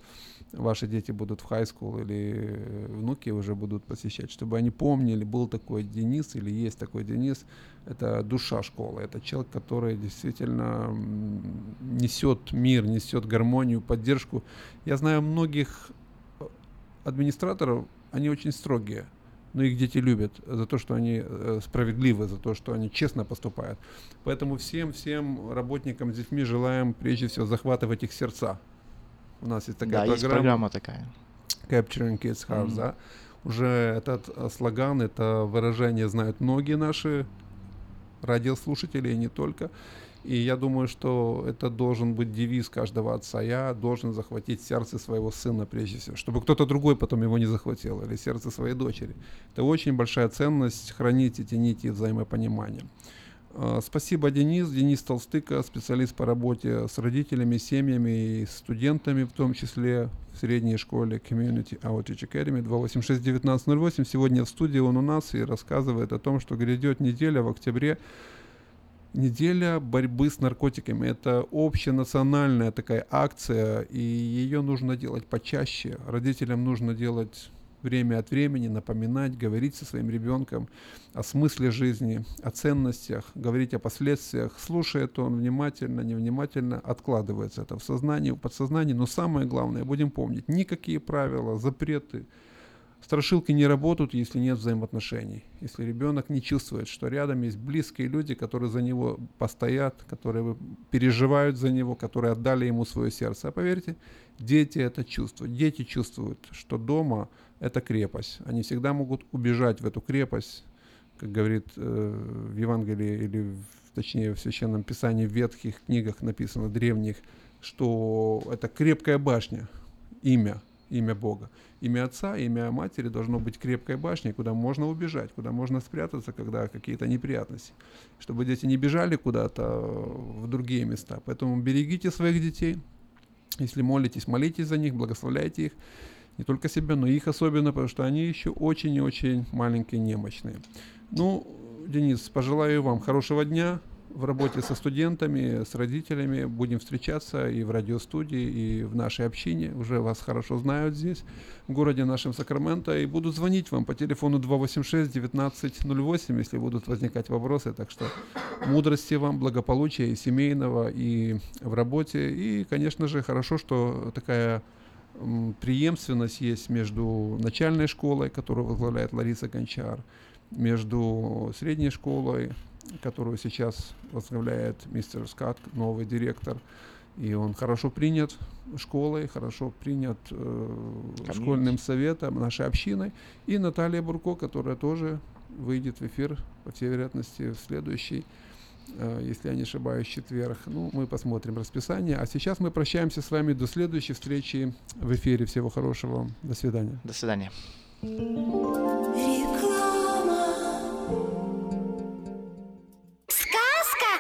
ваши дети будут в school или внуки уже будут посещать, чтобы они помнили, был такой Денис или есть такой Денис, это душа школы, это человек, который действительно несет мир, несет гармонию, поддержку. Я знаю многих э, администраторов, они очень строгие, но их дети любят за то, что они э, справедливы, за то, что они честно поступают. Поэтому всем, всем работникам с детьми желаем прежде всего захватывать их сердца. У нас есть такая Да, есть программа такая. Capturing Kids Hearts, Мгм. да. Уже этот э, слоган, это выражение знают многие наши радиослушатели, и не только. И я думаю, что это должен быть девиз каждого отца. Я должен захватить сердце своего сына прежде всего, чтобы кто-то другой потом его не захватил, или сердце своей дочери. Это очень большая ценность хранить эти нити взаимопонимания. А, Спасибо, Денис. Денис Толстыка, специалист по работе с родителями, семьями и студентами, в том числе в средней школе Community Outreach Academy 286-1908. Сегодня в студии он у нас и рассказывает о том, что грядет неделя в октябре, Неделя борьбы с наркотиками – это общенациональная такая акция, и ее нужно делать почаще. Родителям нужно делать время от времени, напоминать, говорить со своим ребенком о смысле жизни, о ценностях, говорить о последствиях. Слушает он внимательно, невнимательно, откладывается это в сознании, в подсознании. Но самое главное, будем помнить, никакие правила, запреты, Страшилки не работают, если нет взаимоотношений. Если ребенок не чувствует, что рядом есть близкие люди, которые за него постоят, которые переживают за него, которые отдали ему свое сердце. А поверьте, дети это чувствуют. Дети чувствуют, что дома это крепость. Они всегда могут убежать в эту крепость, как говорит э, в Евангелии или в, точнее в Священном Писании, в ветхих книгах написано, древних, что это крепкая башня, имя, имя Бога. Имя Отца, имя Матери должно быть крепкой башней, куда можно убежать, куда можно спрятаться, когда какие-то неприятности. Чтобы дети не бежали куда-то в другие места. Поэтому берегите своих детей. Если молитесь, молитесь за них, благословляйте их. Не только себя, но их особенно, потому что они еще очень и очень маленькие, немощные. Ну, Денис, пожелаю вам хорошего дня в работе со студентами, с родителями. Будем встречаться и в радиостудии, и в нашей общине. Уже вас хорошо знают здесь, в городе нашем Сакраменто. И буду звонить вам по телефону 286-1908, если будут возникать вопросы. Так что мудрости вам, благополучия и семейного, и в работе. И, конечно же, хорошо, что такая преемственность есть между начальной школой, которую возглавляет Лариса Гончар, между средней школой, которую сейчас возглавляет мистер Скат, новый директор. И он хорошо принят школой, хорошо принят э, школьным советом, нашей общиной. И Наталья Бурко, которая тоже выйдет в эфир, по всей вероятности, в следующий, э, если я не ошибаюсь, четверг. Ну, мы посмотрим расписание. А сейчас мы прощаемся с вами до следующей встречи в эфире. Всего хорошего. До свидания. До свидания.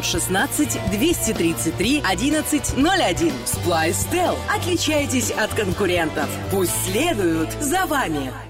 916 233 1101. Splystel. Отличайтесь от конкурентов. Пусть следуют за вами.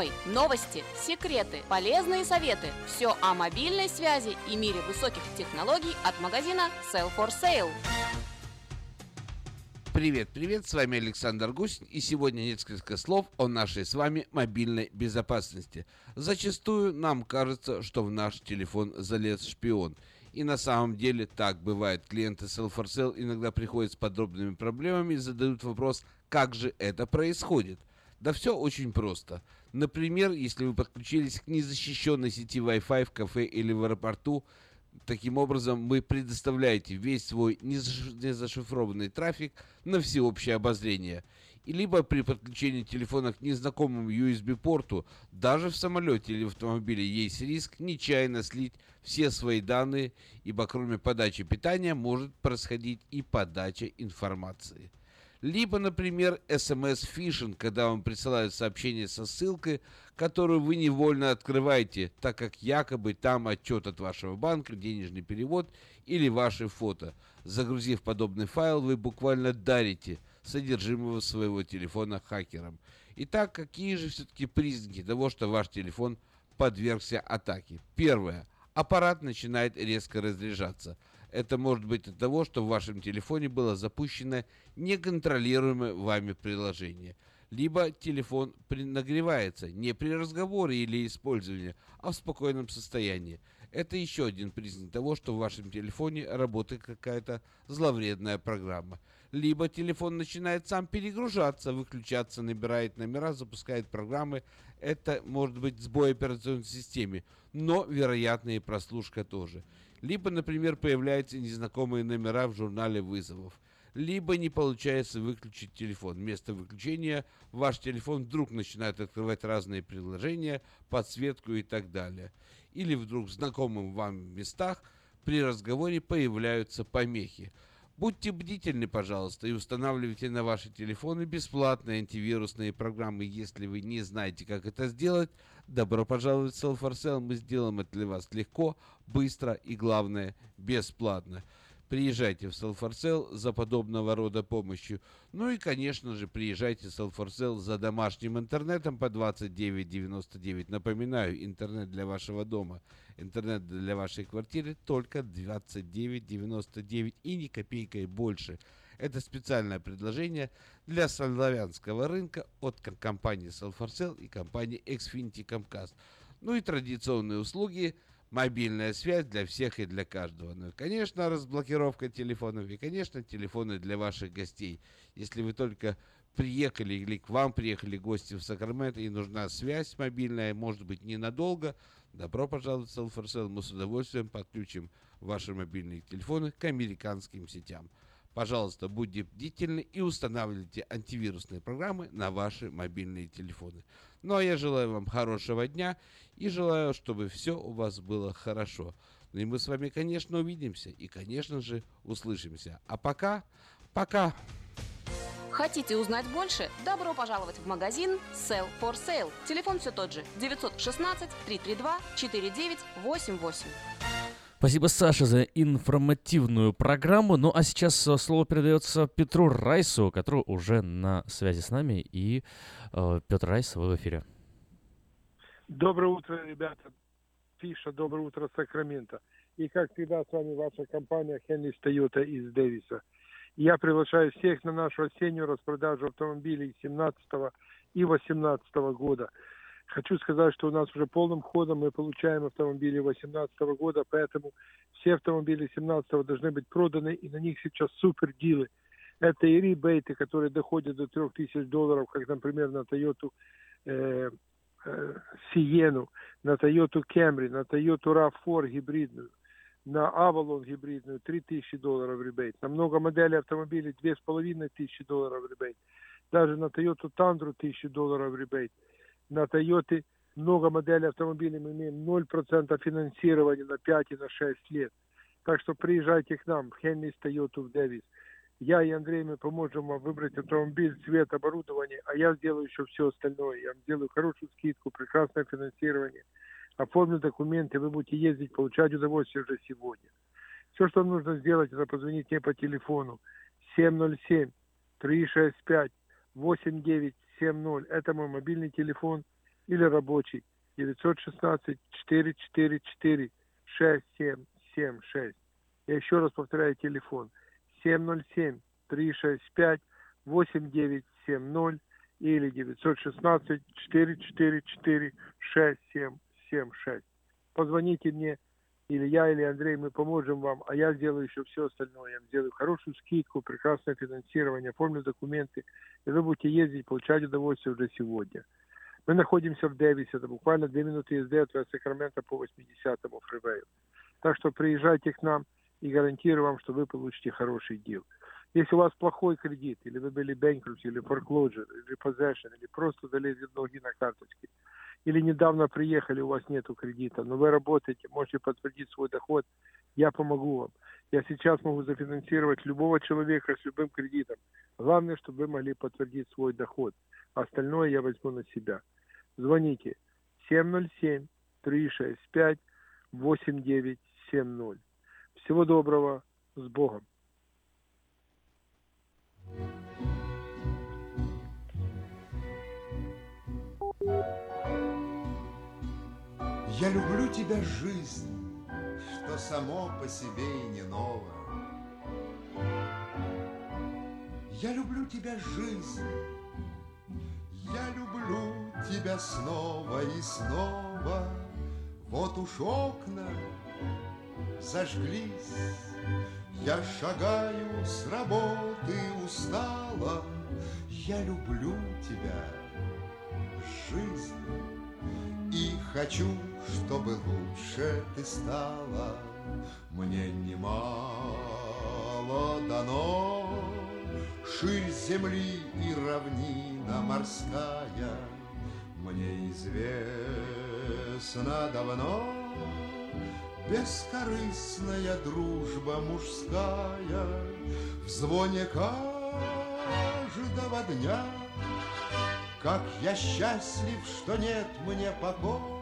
Связной. Новости, секреты, полезные советы. Все о мобильной связи и мире высоких технологий от магазина Sell for Sale. Привет, привет, с вами Александр Гусин, и сегодня несколько слов о нашей с вами мобильной безопасности. Зачастую нам кажется, что в наш телефон залез шпион. И на самом деле так бывает. Клиенты Sell for Sale иногда приходят с подобными проблемами и задают вопрос, как же это происходит. Да все очень просто. Например, если вы подключились к незащищенной сети Wi-Fi в кафе или в аэропорту, таким образом вы предоставляете весь свой незашифрованный трафик на всеобщее обозрение. И либо при подключении телефона к незнакомому USB-порту, даже в самолете или в автомобиле есть риск нечаянно слить все свои данные, ибо кроме подачи питания может происходить и подача информации. Либо, например, SMS-фишинг, когда вам присылают сообщение со ссылкой, которую вы невольно открываете, так как якобы там отчет от вашего банка, денежный перевод или ваши фото. Загрузив подобный файл, вы буквально дарите содержимого своего телефона хакерам. Итак, какие же все-таки признаки того, что ваш телефон подвергся атаке? Первое. Аппарат начинает резко разряжаться – это может быть от того, что в вашем телефоне было запущено неконтролируемое вами приложение. Либо телефон нагревается не при разговоре или использовании, а в спокойном состоянии. Это еще один признак того, что в вашем телефоне работает какая-то зловредная программа. Либо телефон начинает сам перегружаться, выключаться, набирает номера, запускает программы. Это может быть сбой операционной системы, но вероятно и прослушка тоже. Либо, например, появляются незнакомые номера в журнале вызовов. Либо не получается выключить телефон. Вместо выключения ваш телефон вдруг начинает открывать разные приложения, подсветку и так далее. Или вдруг в знакомых вам местах при разговоре появляются помехи. Будьте бдительны, пожалуйста, и устанавливайте на ваши телефоны бесплатные антивирусные программы. Если вы не знаете, как это сделать, добро пожаловать в Self4Sale. Мы сделаем это для вас легко, быстро и, главное, бесплатно. Приезжайте в Self4Sale за подобного рода помощью. Ну и, конечно же, приезжайте в Self4Sale за домашним интернетом по 29.99. Напоминаю, интернет для вашего дома, интернет для вашей квартиры только 29.99 и ни копейкой больше. Это специальное предложение для славянского рынка от компании Self4Sale и компании Xfinity Comcast. Ну и традиционные услуги – мобильная связь для всех и для каждого. Ну и, конечно, разблокировка телефонов и, конечно, телефоны для ваших гостей. Если вы только приехали или к вам приехали гости в Сакраменто и нужна связь мобильная, может быть, ненадолго, добро пожаловать в Селфорсел. Мы с удовольствием подключим ваши мобильные телефоны к американским сетям. Пожалуйста, будьте бдительны и устанавливайте антивирусные программы на ваши мобильные телефоны. Ну а я желаю вам хорошего дня и желаю, чтобы все у вас было хорошо. Ну и мы с вами, конечно, увидимся и, конечно же, услышимся. А пока, пока! Хотите узнать больше? Добро пожаловать в магазин Sell for Sale. Телефон все тот же 916 332 4988. Спасибо, Саша, за информативную программу. Ну а сейчас э, слово передается Петру Райсу, который уже на связи с нами. И э, Петр Райс, вы в эфире. Доброе утро, ребята. Фиша, доброе утро, Сакраменто. И как всегда с вами ваша компания Хенли Тойота из Дэвиса. Я приглашаю всех на нашу осеннюю распродажу автомобилей 17 и 18 года. Хочу сказать, что у нас уже полным ходом мы получаем автомобили 2018 года, поэтому все автомобили 2017 должны быть проданы, и на них сейчас супер дилы. Это и ребейты, которые доходят до 3000 долларов, как, например, на Toyota э, э, Sienna, на Toyota Camry, на Toyota RAV4 гибридную, на Avalon гибридную 3000 долларов ребейт. На много моделей автомобилей 2500 долларов ребейт. Даже на Toyota Tundra 1000 долларов ребейт на Toyota много моделей автомобилей мы имеем 0% финансирования на 5 и на 6 лет. Так что приезжайте к нам в Хеннис Toyota в Дэвис. Я и Андрей, мы поможем вам выбрать автомобиль, цвет, оборудование, а я сделаю еще все остальное. Я вам сделаю хорошую скидку, прекрасное финансирование, оформлю документы, вы будете ездить, получать удовольствие уже сегодня. Все, что нужно сделать, это позвонить мне по телефону 707 365 8970. Это мой мобильный телефон или рабочий 916 444 6776. Я еще раз повторяю телефон 707 365 8970 или 916 444 6776. Позвоните мне, или я, или Андрей, мы поможем вам, а я сделаю еще все остальное. Я сделаю хорошую скидку, прекрасное финансирование, оформлю документы, и вы будете ездить, получать удовольствие уже сегодня. Мы находимся в Дэвисе, это буквально две минуты езды от Сакрамента по 80-му фривею. Так что приезжайте к нам и гарантирую вам, что вы получите хороший дел. Если у вас плохой кредит, или вы были bankruptcy, или foreclosure, или possession, или просто залезли ноги на карточке, или недавно приехали, у вас нет кредита, но вы работаете, можете подтвердить свой доход, я помогу вам. Я сейчас могу зафинансировать любого человека с любым кредитом. Главное, чтобы вы могли подтвердить свой доход. Остальное я возьму на себя. Звоните 707-365-8970. Всего доброго. С Богом. Я люблю тебя, жизнь, что само по себе и не ново. Я люблю тебя, жизнь, я люблю тебя снова и снова. Вот уж окна зажглись, я шагаю с работы устала. Я люблю тебя, жизнь, хочу, чтобы лучше ты стала. Мне немало дано, ширь земли и равнина морская. Мне известно давно. Бескорыстная дружба мужская. В звоне каждого дня. Как я счастлив, что нет мне покоя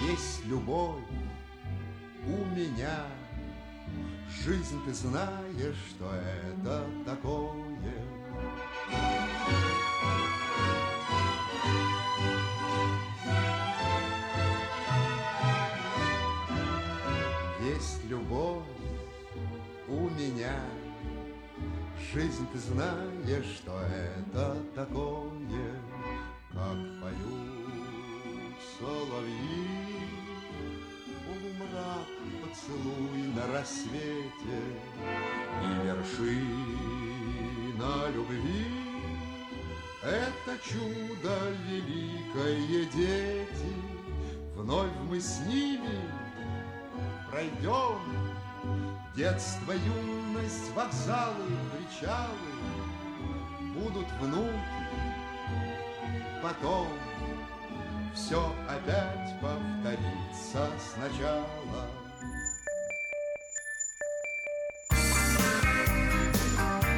Есть любовь у меня. Жизнь, ты знаешь, что это такое. Есть любовь у меня, Жизнь, ты знаешь, что это такое, Как поют соловьи. Поцелуй на рассвете И вершина любви. Это чудо великое, дети Вновь мы с ними пройдем. Детство, юность, вокзалы, причалы Будут внуки, потом Все опять повторится сначала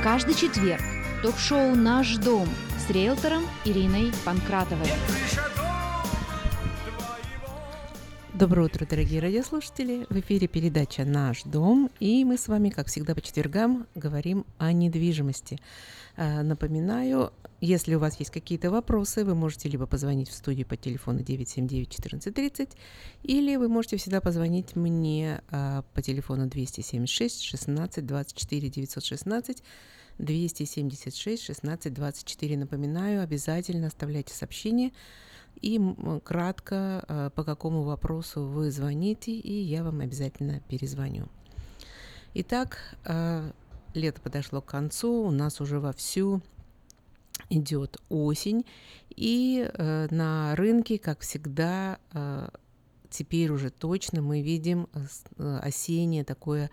Каждый четверг ток-шоу «Наш дом» с риэлтором Ириной Панкратовой. Доброе утро, дорогие радиослушатели! В эфире передача «Наш дом», и мы с вами, как всегда, по четвергам говорим о недвижимости. А, напоминаю, если у вас есть какие-то вопросы, вы можете либо позвонить в студию по телефону 979-1430, или вы можете всегда позвонить мне а, по телефону 276 16 24 916 276 16 24. Напоминаю, обязательно оставляйте сообщение и кратко, а, по какому вопросу вы звоните, и я вам обязательно перезвоню. Итак, а, лето подошло к концу, у нас уже вовсю идет осень, и э, на рынке, как всегда, э, теперь уже точно мы видим э, осеннее такое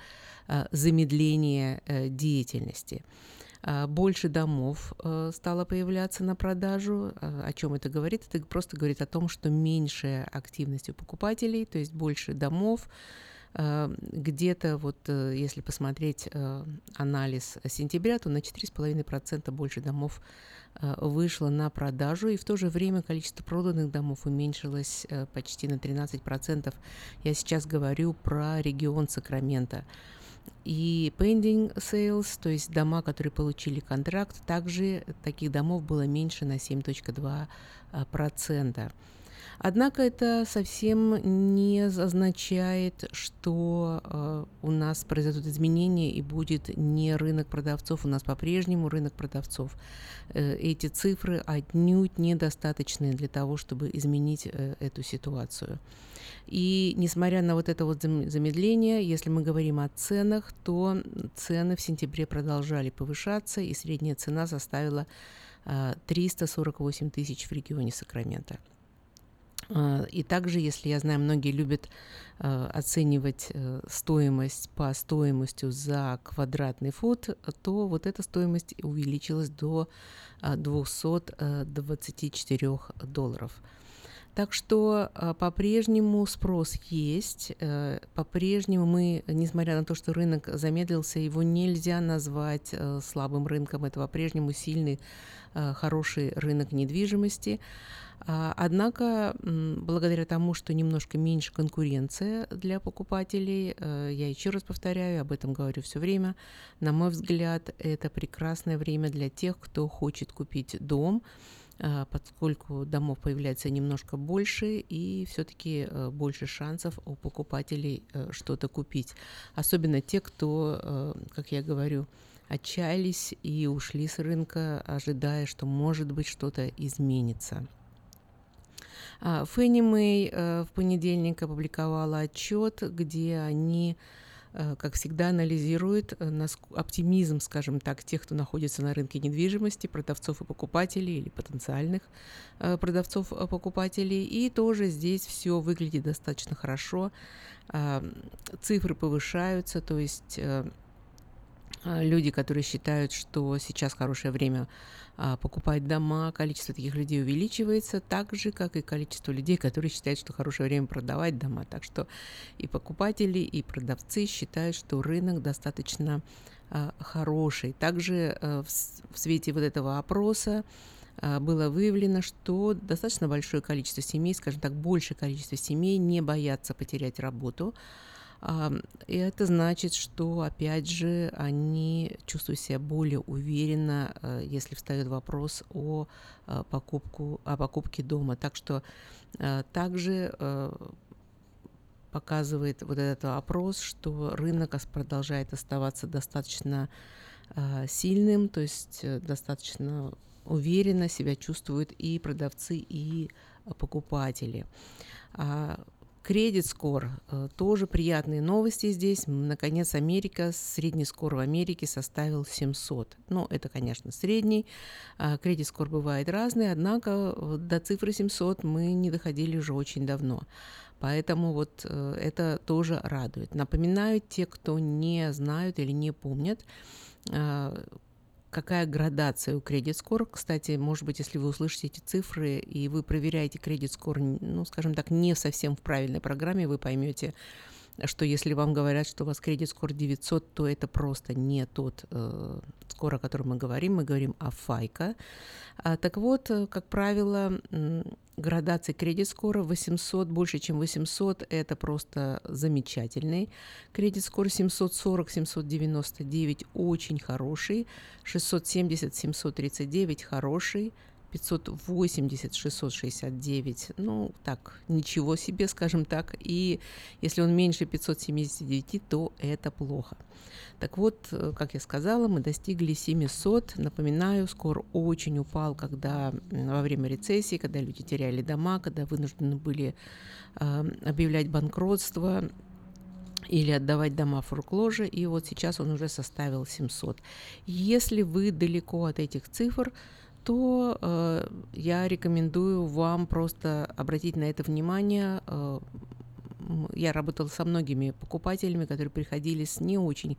замедление деятельности. Больше домов стало появляться на продажу. О чем это говорит? Это просто говорит о том, что меньшая активность у покупателей, то есть больше домов, где-то вот, если посмотреть анализ сентября, то на 4,5% больше домов Э, вышла на продажу, и в то же время количество проданных домов уменьшилось э, почти на 13%. Я сейчас говорю про регион Сакрамента. И pending sales, то есть дома, которые получили контракт, также таких домов было меньше на 7.2%. Однако это совсем не означает, что э, у нас произойдут изменения и будет не рынок продавцов. У нас по-прежнему рынок продавцов. Э, эти цифры отнюдь недостаточны для того, чтобы изменить э, эту ситуацию. И несмотря на вот это вот замедление, если мы говорим о ценах, то цены в сентябре продолжали повышаться, и средняя цена составила 348 тысяч в регионе Сакрамента. А, и также, если я знаю, многие любят а, оценивать э, стоимость по стоимостью за квадратный фут, то вот эта стоимость увеличилась до 224 э, долларов. Так что по-прежнему спрос есть, э, по-прежнему мы, несмотря на то, что рынок замедлился, его нельзя назвать слабым рынком, это по-прежнему сильный, хороший рынок недвижимости. А, однако, благодаря тому, что немножко меньше конкуренция для покупателей, э, я еще раз повторяю, об этом говорю все время, на мой взгляд, это прекрасное время для тех, кто хочет купить дом, поскольку домов появляется немножко больше и все-таки э, больше шансов у покупателей э, что-то купить. Особенно те, кто, как я говорю, отчаялись и ушли с рынка, ожидая, что может быть что-то изменится. А, Фенни Мэй э, в понедельник опубликовала отчет, где они э, как всегда, анализируют э, оптимизм, скажем так, тех, кто находится на рынке недвижимости, продавцов и покупателей или потенциальных продавцов-покупателей. И тоже здесь все выглядит достаточно хорошо. Цифры повышаются, то есть люди, которые считают, что сейчас хорошее время а, покупать дома, количество таких людей увеличивается, так же, как и количество людей, которые считают, что хорошее время продавать дома. Так что и покупатели, и продавцы считают, что рынок достаточно а, хороший. Также а, в, свете вот этого опроса а, было выявлено, что достаточно большое количество семей, скажем так, большее количество семей не боятся потерять работу, и это значит, что, опять же, они чувствуют себя более уверенно, э, если встает вопрос о, э, покупку, о покупке дома. Так что э, также показывает вот этот опрос, что рынок продолжает оставаться достаточно сильным, то есть достаточно уверенно себя чувствуют и продавцы, и покупатели. А Кредит скор. Тоже приятные новости здесь. Наконец, Америка, средний скор в Америке составил 700. Ну, это, конечно, средний. Кредит скор бывает разный, однако до цифры 700 мы не доходили уже очень давно. Поэтому вот э, это тоже радует. Напоминаю, те, кто не знают или не помнят, э, какая градация у кредит скор. Кстати, может быть, если вы услышите эти цифры и вы проверяете кредит скор, ну, скажем так, не совсем в правильной программе, вы поймете, что если вам говорят, что у вас кредит скор 900, то это просто не тот э, скор, о котором мы говорим. Мы говорим о ФАЙКа. А, так вот, э, как правило, градации кредит скора 800, больше, чем 800, это просто замечательный. Кредит скор 740, 799 очень хороший, 670, 739 хороший, 580, 669, ну, так, ничего себе, скажем так. И если он меньше 579, то это плохо. Так вот, э, как я сказала, мы достигли 700. Напоминаю, скоро очень упал, когда во время рецессии, когда люди теряли дома, когда вынуждены были э, объявлять банкротство, или отдавать дома фуркложе, и вот сейчас он уже составил 700. Если вы далеко от этих цифр, то э, я рекомендую вам просто обратить на это внимание. Э, я работала со многими покупателями, которые приходили с не очень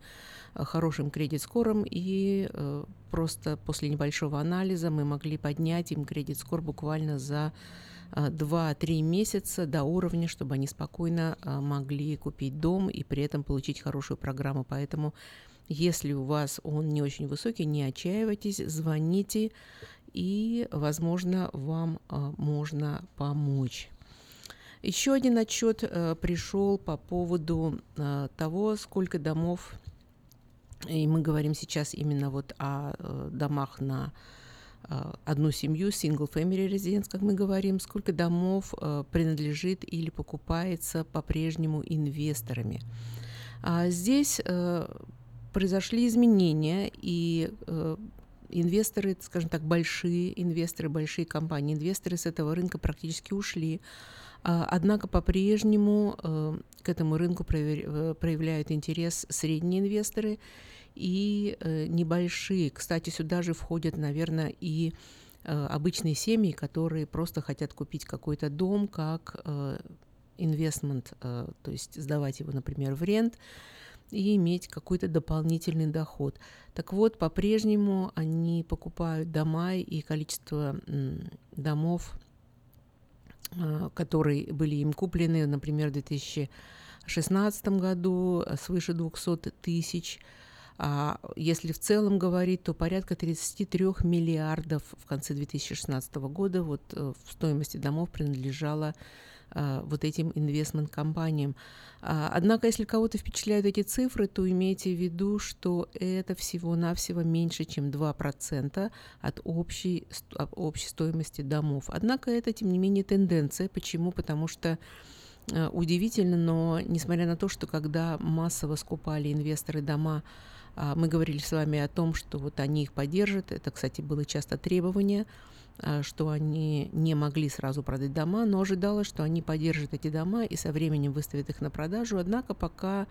э, хорошим кредит-скором, и э, просто после небольшого анализа мы могли поднять им кредит-скор буквально за 2-3 э, месяца до уровня, чтобы они спокойно э, могли купить дом и при этом получить хорошую программу. Поэтому если у вас он не очень высокий, не отчаивайтесь, звоните, и, возможно, вам а, можно помочь. Еще один отчет э, пришел по поводу э, того, сколько домов, и мы говорим сейчас именно вот о э, домах на э, одну семью, single family residence, как мы говорим, сколько домов принадлежит или покупается по-прежнему инвесторами. А здесь произошли изменения, и инвесторы, скажем так, большие инвесторы, большие компании, инвесторы с этого рынка практически ушли. А, однако по-прежнему э, к этому рынку э, проявляют интерес средние инвесторы и э, небольшие. Кстати, сюда же входят, наверное, и обычные семьи, которые просто хотят купить какой-то дом как инвестмент, то есть сдавать его, например, в рент, и иметь какой-то дополнительный доход. Так вот, по-прежнему они покупают дома и количество домов, а, которые были им куплены, например, в 2016 году свыше 200 тысяч. А если в целом говорить, то порядка 33 миллиардов в конце 2016 года вот э, в стоимости домов принадлежало вот этим инвестмент-компаниям. А, однако, если кого-то впечатляют эти цифры, то имейте в виду, что это всего-навсего меньше, чем 2% от общей, общей стоимости домов. Однако это, тем не менее, тенденция. Почему? Потому что а, удивительно, но несмотря на то, что когда массово скупали инвесторы дома, мы говорили с вами о том, что вот они их поддержат. Это, кстати, было часто требование – а, что они не могли сразу продать дома, но ожидалось, что они поддержат эти дома и со временем выставят их на продажу. Однако пока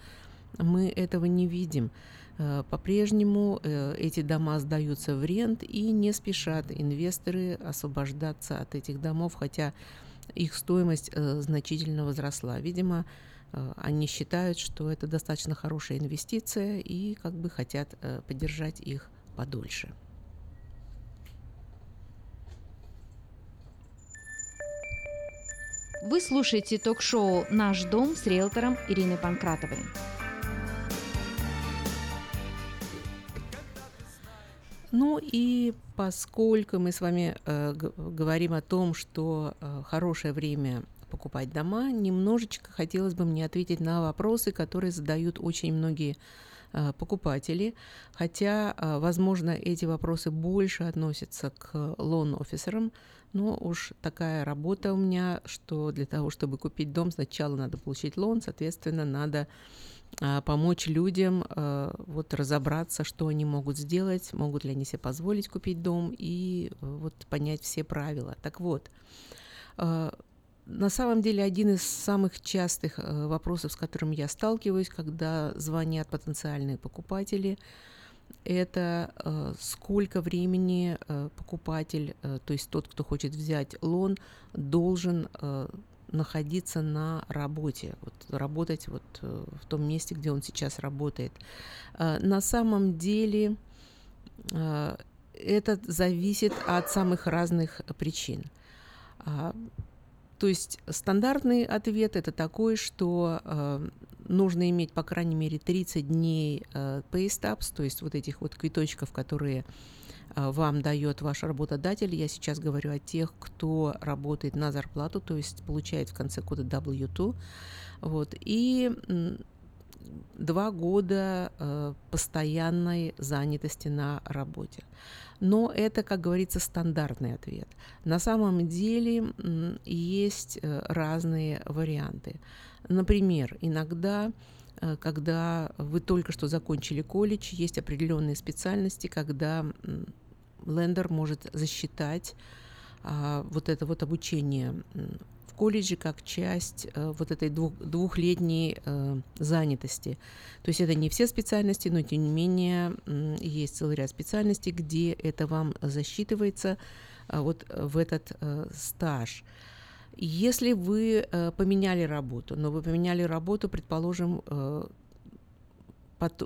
мы этого не видим. Э, по-прежнему э, эти дома сдаются в рент и не спешат инвесторы освобождаться от этих домов, хотя их стоимость э, значительно возросла. Видимо, они считают, что это достаточно хорошая инвестиция и как бы хотят поддержать их подольше. Вы слушаете ток-шоу «Наш дом» с риэлтором Ириной Панкратовой. Ну и поскольку мы с вами э, говорим о том, что э, хорошее время покупать дома, немножечко хотелось бы мне ответить на вопросы, которые задают очень многие э, покупатели, хотя, э, возможно, эти вопросы больше относятся к лон-офисерам, но уж такая работа у меня, что для того, чтобы купить дом, сначала надо получить лон, соответственно, надо а, помочь людям а, вот разобраться, что они могут сделать, могут ли они себе позволить купить дом и а, вот понять все правила. Так вот, а, на самом деле один из самых частых э, вопросов, с которым я сталкиваюсь, когда звонят потенциальные покупатели, это э, сколько времени э, покупатель, э, то есть тот, кто хочет взять лон, должен находиться на работе, вот, работать вот в том месте, где он сейчас работает. На самом деле это зависит от самых разных причин. А, то есть стандартный ответ это такой, что нужно иметь по крайней мере 30 дней э, stubs, то есть вот этих вот квиточков, которые э, вам дает ваш работодатель. Я сейчас говорю о тех, кто работает на зарплату, то есть получает в конце года W2. Вот. И два года э, постоянной занятости на работе. Но это, как говорится, стандартный ответ. На самом деле есть разные варианты. Например, иногда э, когда вы только что закончили колледж, есть определенные специальности, когда лендер может засчитать а, вот это вот обучение в колледже как часть э, вот этой двух, двухлетней э, занятости. То есть это не все специальности, но тем не менее есть целый ряд специальностей, где это вам засчитывается э, вот в этот стаж. Если вы э, поменяли работу, но вы поменяли работу, предположим, э,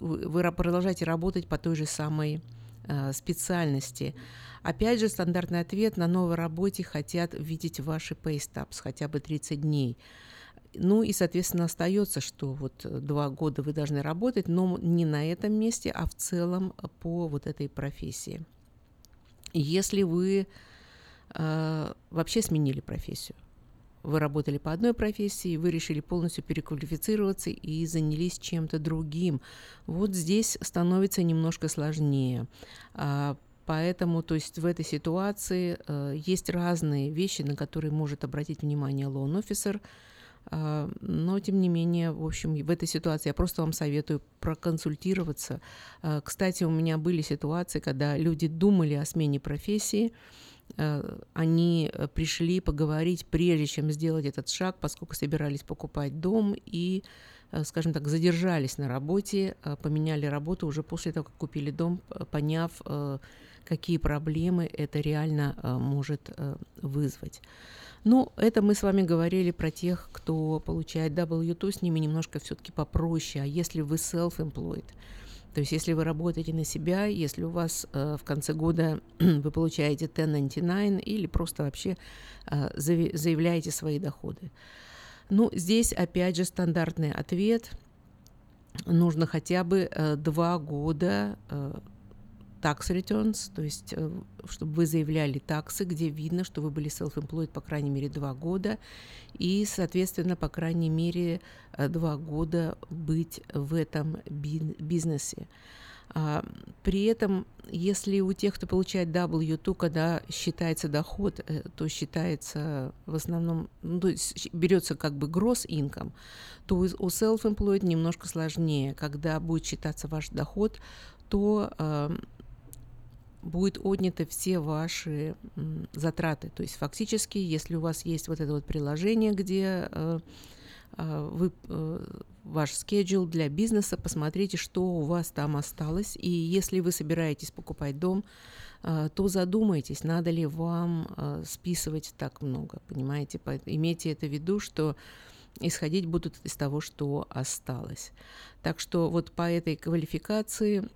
вы продолжаете работать по той же самой э, специальности, Опять же, стандартный ответ на новой работе хотят видеть ваши stubs хотя бы 30 дней. Ну и, соответственно, остается, что вот два года вы должны работать, но не на этом месте, а в целом по вот этой профессии. Если вы э, вообще сменили профессию, вы работали по одной профессии, вы решили полностью переквалифицироваться и занялись чем-то другим. Вот здесь становится немножко сложнее. А, Поэтому, то есть в этой ситуации э, есть разные вещи, на которые может обратить внимание loan officer, э, но, тем не менее, в общем, в этой ситуации я просто вам советую проконсультироваться. Э, кстати, у меня были ситуации, когда люди думали о смене профессии, э, они пришли поговорить, прежде чем сделать этот шаг, поскольку собирались покупать дом и э, скажем так, задержались на работе, э, поменяли работу уже после того, как купили дом, поняв, какие проблемы это реально э, может э, вызвать. Ну, это мы с вами говорили про тех, кто получает W2, с ними немножко все-таки попроще. А если вы self-employed, то есть если вы работаете на себя, если у вас э, в конце года вы получаете 1099 или просто вообще э, заявляете свои доходы. Ну, здесь опять же стандартный ответ. Нужно хотя бы э, два года э, tax returns, то есть э, чтобы вы заявляли таксы, где видно, что вы были self-employed по крайней мере два года, и, соответственно, по крайней мере э, два года быть в этом бизнесе. А, при этом, если у тех, кто получает W2, когда считается доход, э, то считается в основном, ну, то есть берется как бы gross income, то у self-employed немножко сложнее. Когда будет считаться ваш доход, то будет отняты все ваши затраты. То есть фактически, если у вас есть вот это вот приложение, где э, э, вы э, ваш schedule для бизнеса, посмотрите, что у вас там осталось. И если вы собираетесь покупать дом, то задумайтесь, надо ли вам списывать так много, понимаете? Имейте это в виду, что исходить будут из того, что осталось. Так что вот по этой квалификации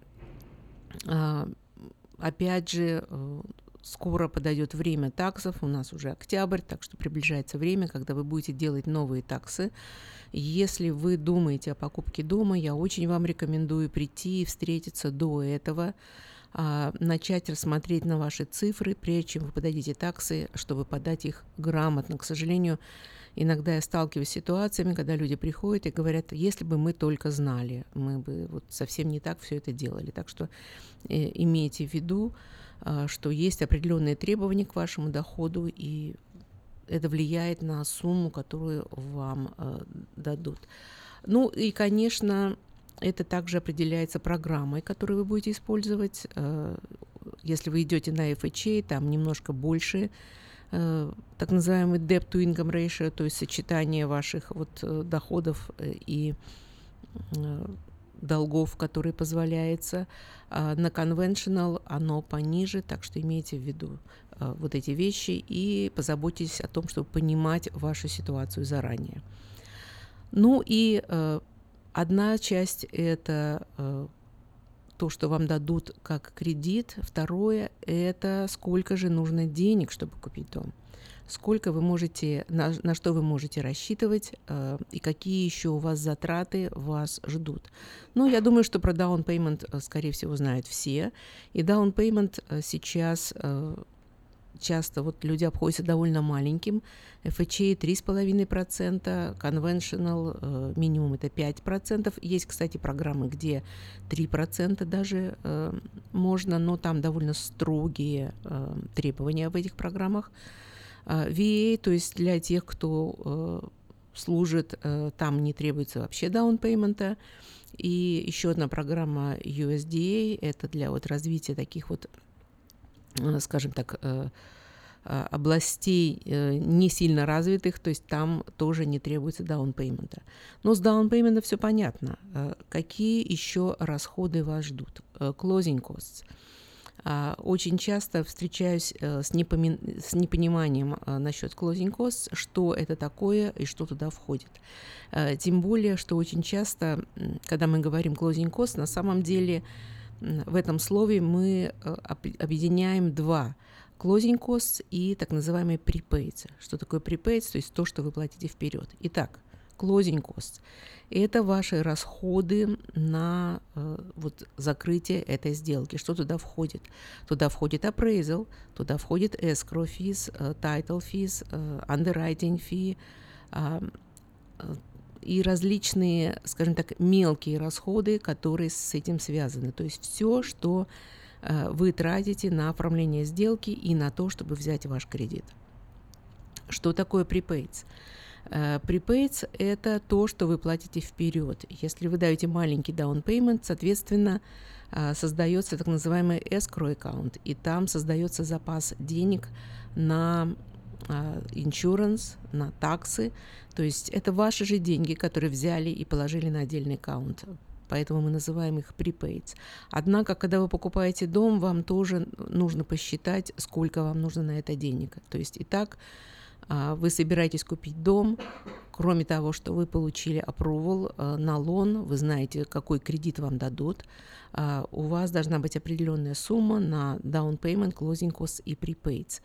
Опять же, э, скоро подойдет время таксов, у нас уже октябрь, так что приближается время, когда вы будете делать новые таксы. Если вы думаете о покупке дома, я очень вам рекомендую прийти и встретиться до этого, а, начать рассмотреть на ваши цифры, прежде чем вы подадите таксы, чтобы подать их грамотно. К сожалению, иногда я сталкиваюсь с ситуациями, когда люди приходят и говорят, если бы мы только знали, мы бы вот совсем не так все это делали. Так что э, имейте в виду, э, что есть определенные требования к вашему доходу, и это влияет на сумму, которую вам э, дадут. Ну и, конечно, это также определяется программой, которую вы будете использовать. Э, если вы идете на FHA, там немножко больше так называемый debt to income ratio, то есть сочетание ваших вот э, доходов э, и э, долгов, которые позволяется. А на conventional оно пониже, так что имейте в виду э, вот эти вещи и позаботьтесь о том, чтобы понимать вашу ситуацию заранее. Ну и э, одна часть это э, то, что вам дадут как кредит. Второе – это сколько же нужно денег, чтобы купить дом. Сколько вы можете, на, на что вы можете рассчитывать э, и какие еще у вас затраты вас ждут. Ну, я думаю, что про down payment, э, скорее всего, знают все. И down payment э, сейчас э, часто вот люди обходятся довольно маленьким. FHA 3,5%, conventional минимум это 5%. Есть, кстати, программы, где 3% даже э, можно, но там довольно строгие э, требования в этих программах. VA, то есть для тех, кто э, служит, там не требуется вообще down payment а. И еще одна программа USDA, это для вот развития таких вот, скажем так, э, а, областей э, не сильно развитых, то есть там тоже не требуется down payment а. Но с down payment а все понятно. Э, какие еще расходы вас ждут? Э, closing costs. А, очень часто встречаюсь с, непоми... с непониманием насчет closing costs, что это такое и что туда входит. Тем более, что очень часто, когда мы говорим closing costs, на самом деле в этом слове мы объединяем два – closing costs и так называемые prepaids. Что такое prepaids? То есть то, что вы платите вперед. Итак, closing costs – это ваши расходы на э, вот, закрытие этой сделки. Что туда входит? Туда входит appraisal, туда входит escrow fees, э, title fees, э, underwriting fee, э, и различные, скажем так, мелкие расходы, которые с этим связаны. То есть все, что Э, вы тратите на оформление сделки и на то, чтобы взять ваш кредит. Что такое prepaids? Э, prepaids – это то, что вы платите вперед. Если вы даете маленький down payment, соответственно, э, создается так называемый escrow аккаунт, и там создается запас денег на insurance, на таксы. То есть это ваши же деньги, которые взяли и положили на отдельный аккаунт поэтому мы называем их prepaids. Однако, когда вы покупаете дом, вам тоже нужно посчитать, сколько вам нужно на это денег. То есть и так а, вы собираетесь купить дом, кроме того, что вы получили approval а, на лон, вы знаете, какой кредит вам дадут, а, у вас должна быть определенная сумма на down payment, closing costs и prepaids.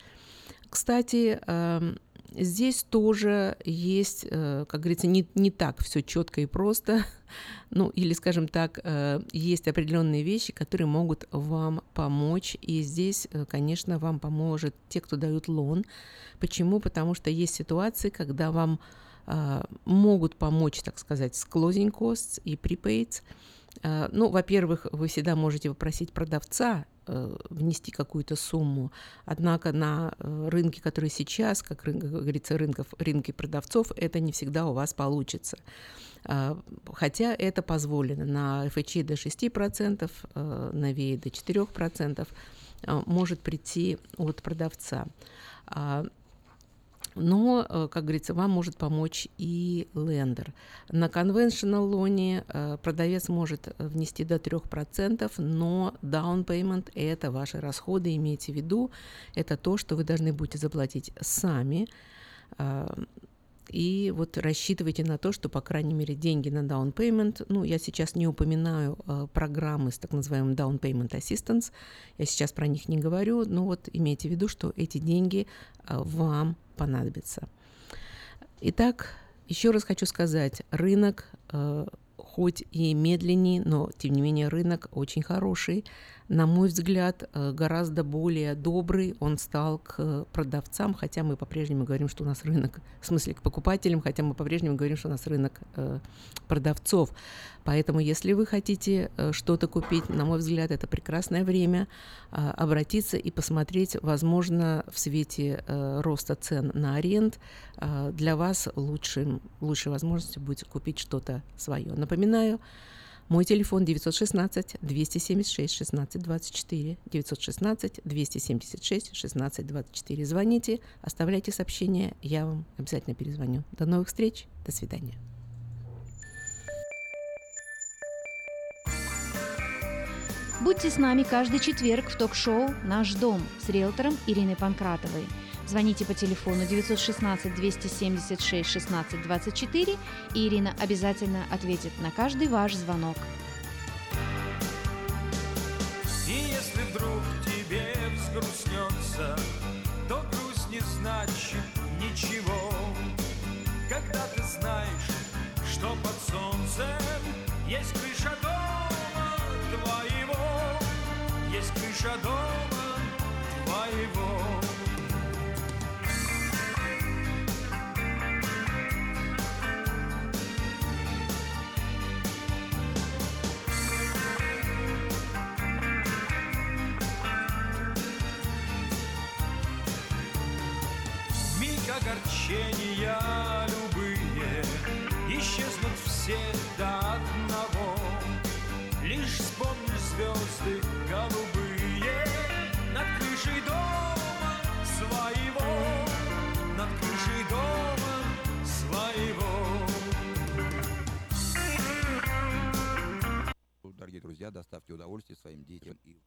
Кстати, Здесь тоже есть, э, как говорится, не, не так все четко и просто. Ну, или, скажем так, э, есть определенные вещи, которые могут вам помочь. И здесь, э, конечно, вам поможет те, кто дают лон. Почему? Потому что есть ситуации, когда вам могут помочь, так сказать, с closing costs и prepaids. Ну, во-первых, вы всегда можете попросить продавца внести какую-то сумму. Однако на э, рынке, который сейчас, как, говорится, рынков, рынки продавцов, это не всегда у вас получится. А, хотя это позволено на FHI до 6%, э, на VA до 4% может прийти от продавца. Но, э, как говорится, вам может помочь и лендер. На conventional лоне э, продавец может внести до 3%, но down payment – это ваши расходы, имейте в виду, это то, что вы должны будете заплатить сами, э, и вот рассчитывайте на то, что, по крайней мере, деньги на down payment, ну, я сейчас не упоминаю э, программы с так называемым down payment assistance, я сейчас про них не говорю, но вот имейте в виду, что эти деньги э, вам понадобятся. Итак, еще раз хочу сказать, рынок э, хоть и медленнее, но тем не менее рынок очень хороший на мой взгляд, э, гораздо более добрый он стал к продавцам, хотя мы по-прежнему говорим, что у нас рынок, в смысле к покупателям, хотя мы по-прежнему говорим, что у нас рынок э, продавцов. Поэтому, если вы хотите э, что-то купить, на мой взгляд, это прекрасное время э, обратиться и посмотреть, возможно, в свете э, роста цен на аренд э, для вас лучшим, лучшей возможностью будет купить что-то свое. Напоминаю, Мой телефон 916 276 16 24. 916 276 16 24. Звоните, оставляйте сообщения, я вам обязательно перезвоню. До новых встреч, до свидания. Будьте с нами каждый четверг в ток-шоу «Наш дом» с риэлтором Ириной Панкратовой. Звоните по телефону 916 276 16 24, и Ирина обязательно ответит на каждый ваш звонок. И если вдруг тебе взгрустнется, то грусть не значит ничего. Когда ты знаешь, что под солнцем есть крыша дома твоего, есть крыша дома твоего. Огорчения любые Исчезнут все до одного. Лишь вспомнишь звезды голубые Над крышей дома своего Над крышей дома своего. Дорогие друзья, доставьте удовольствие своим детям и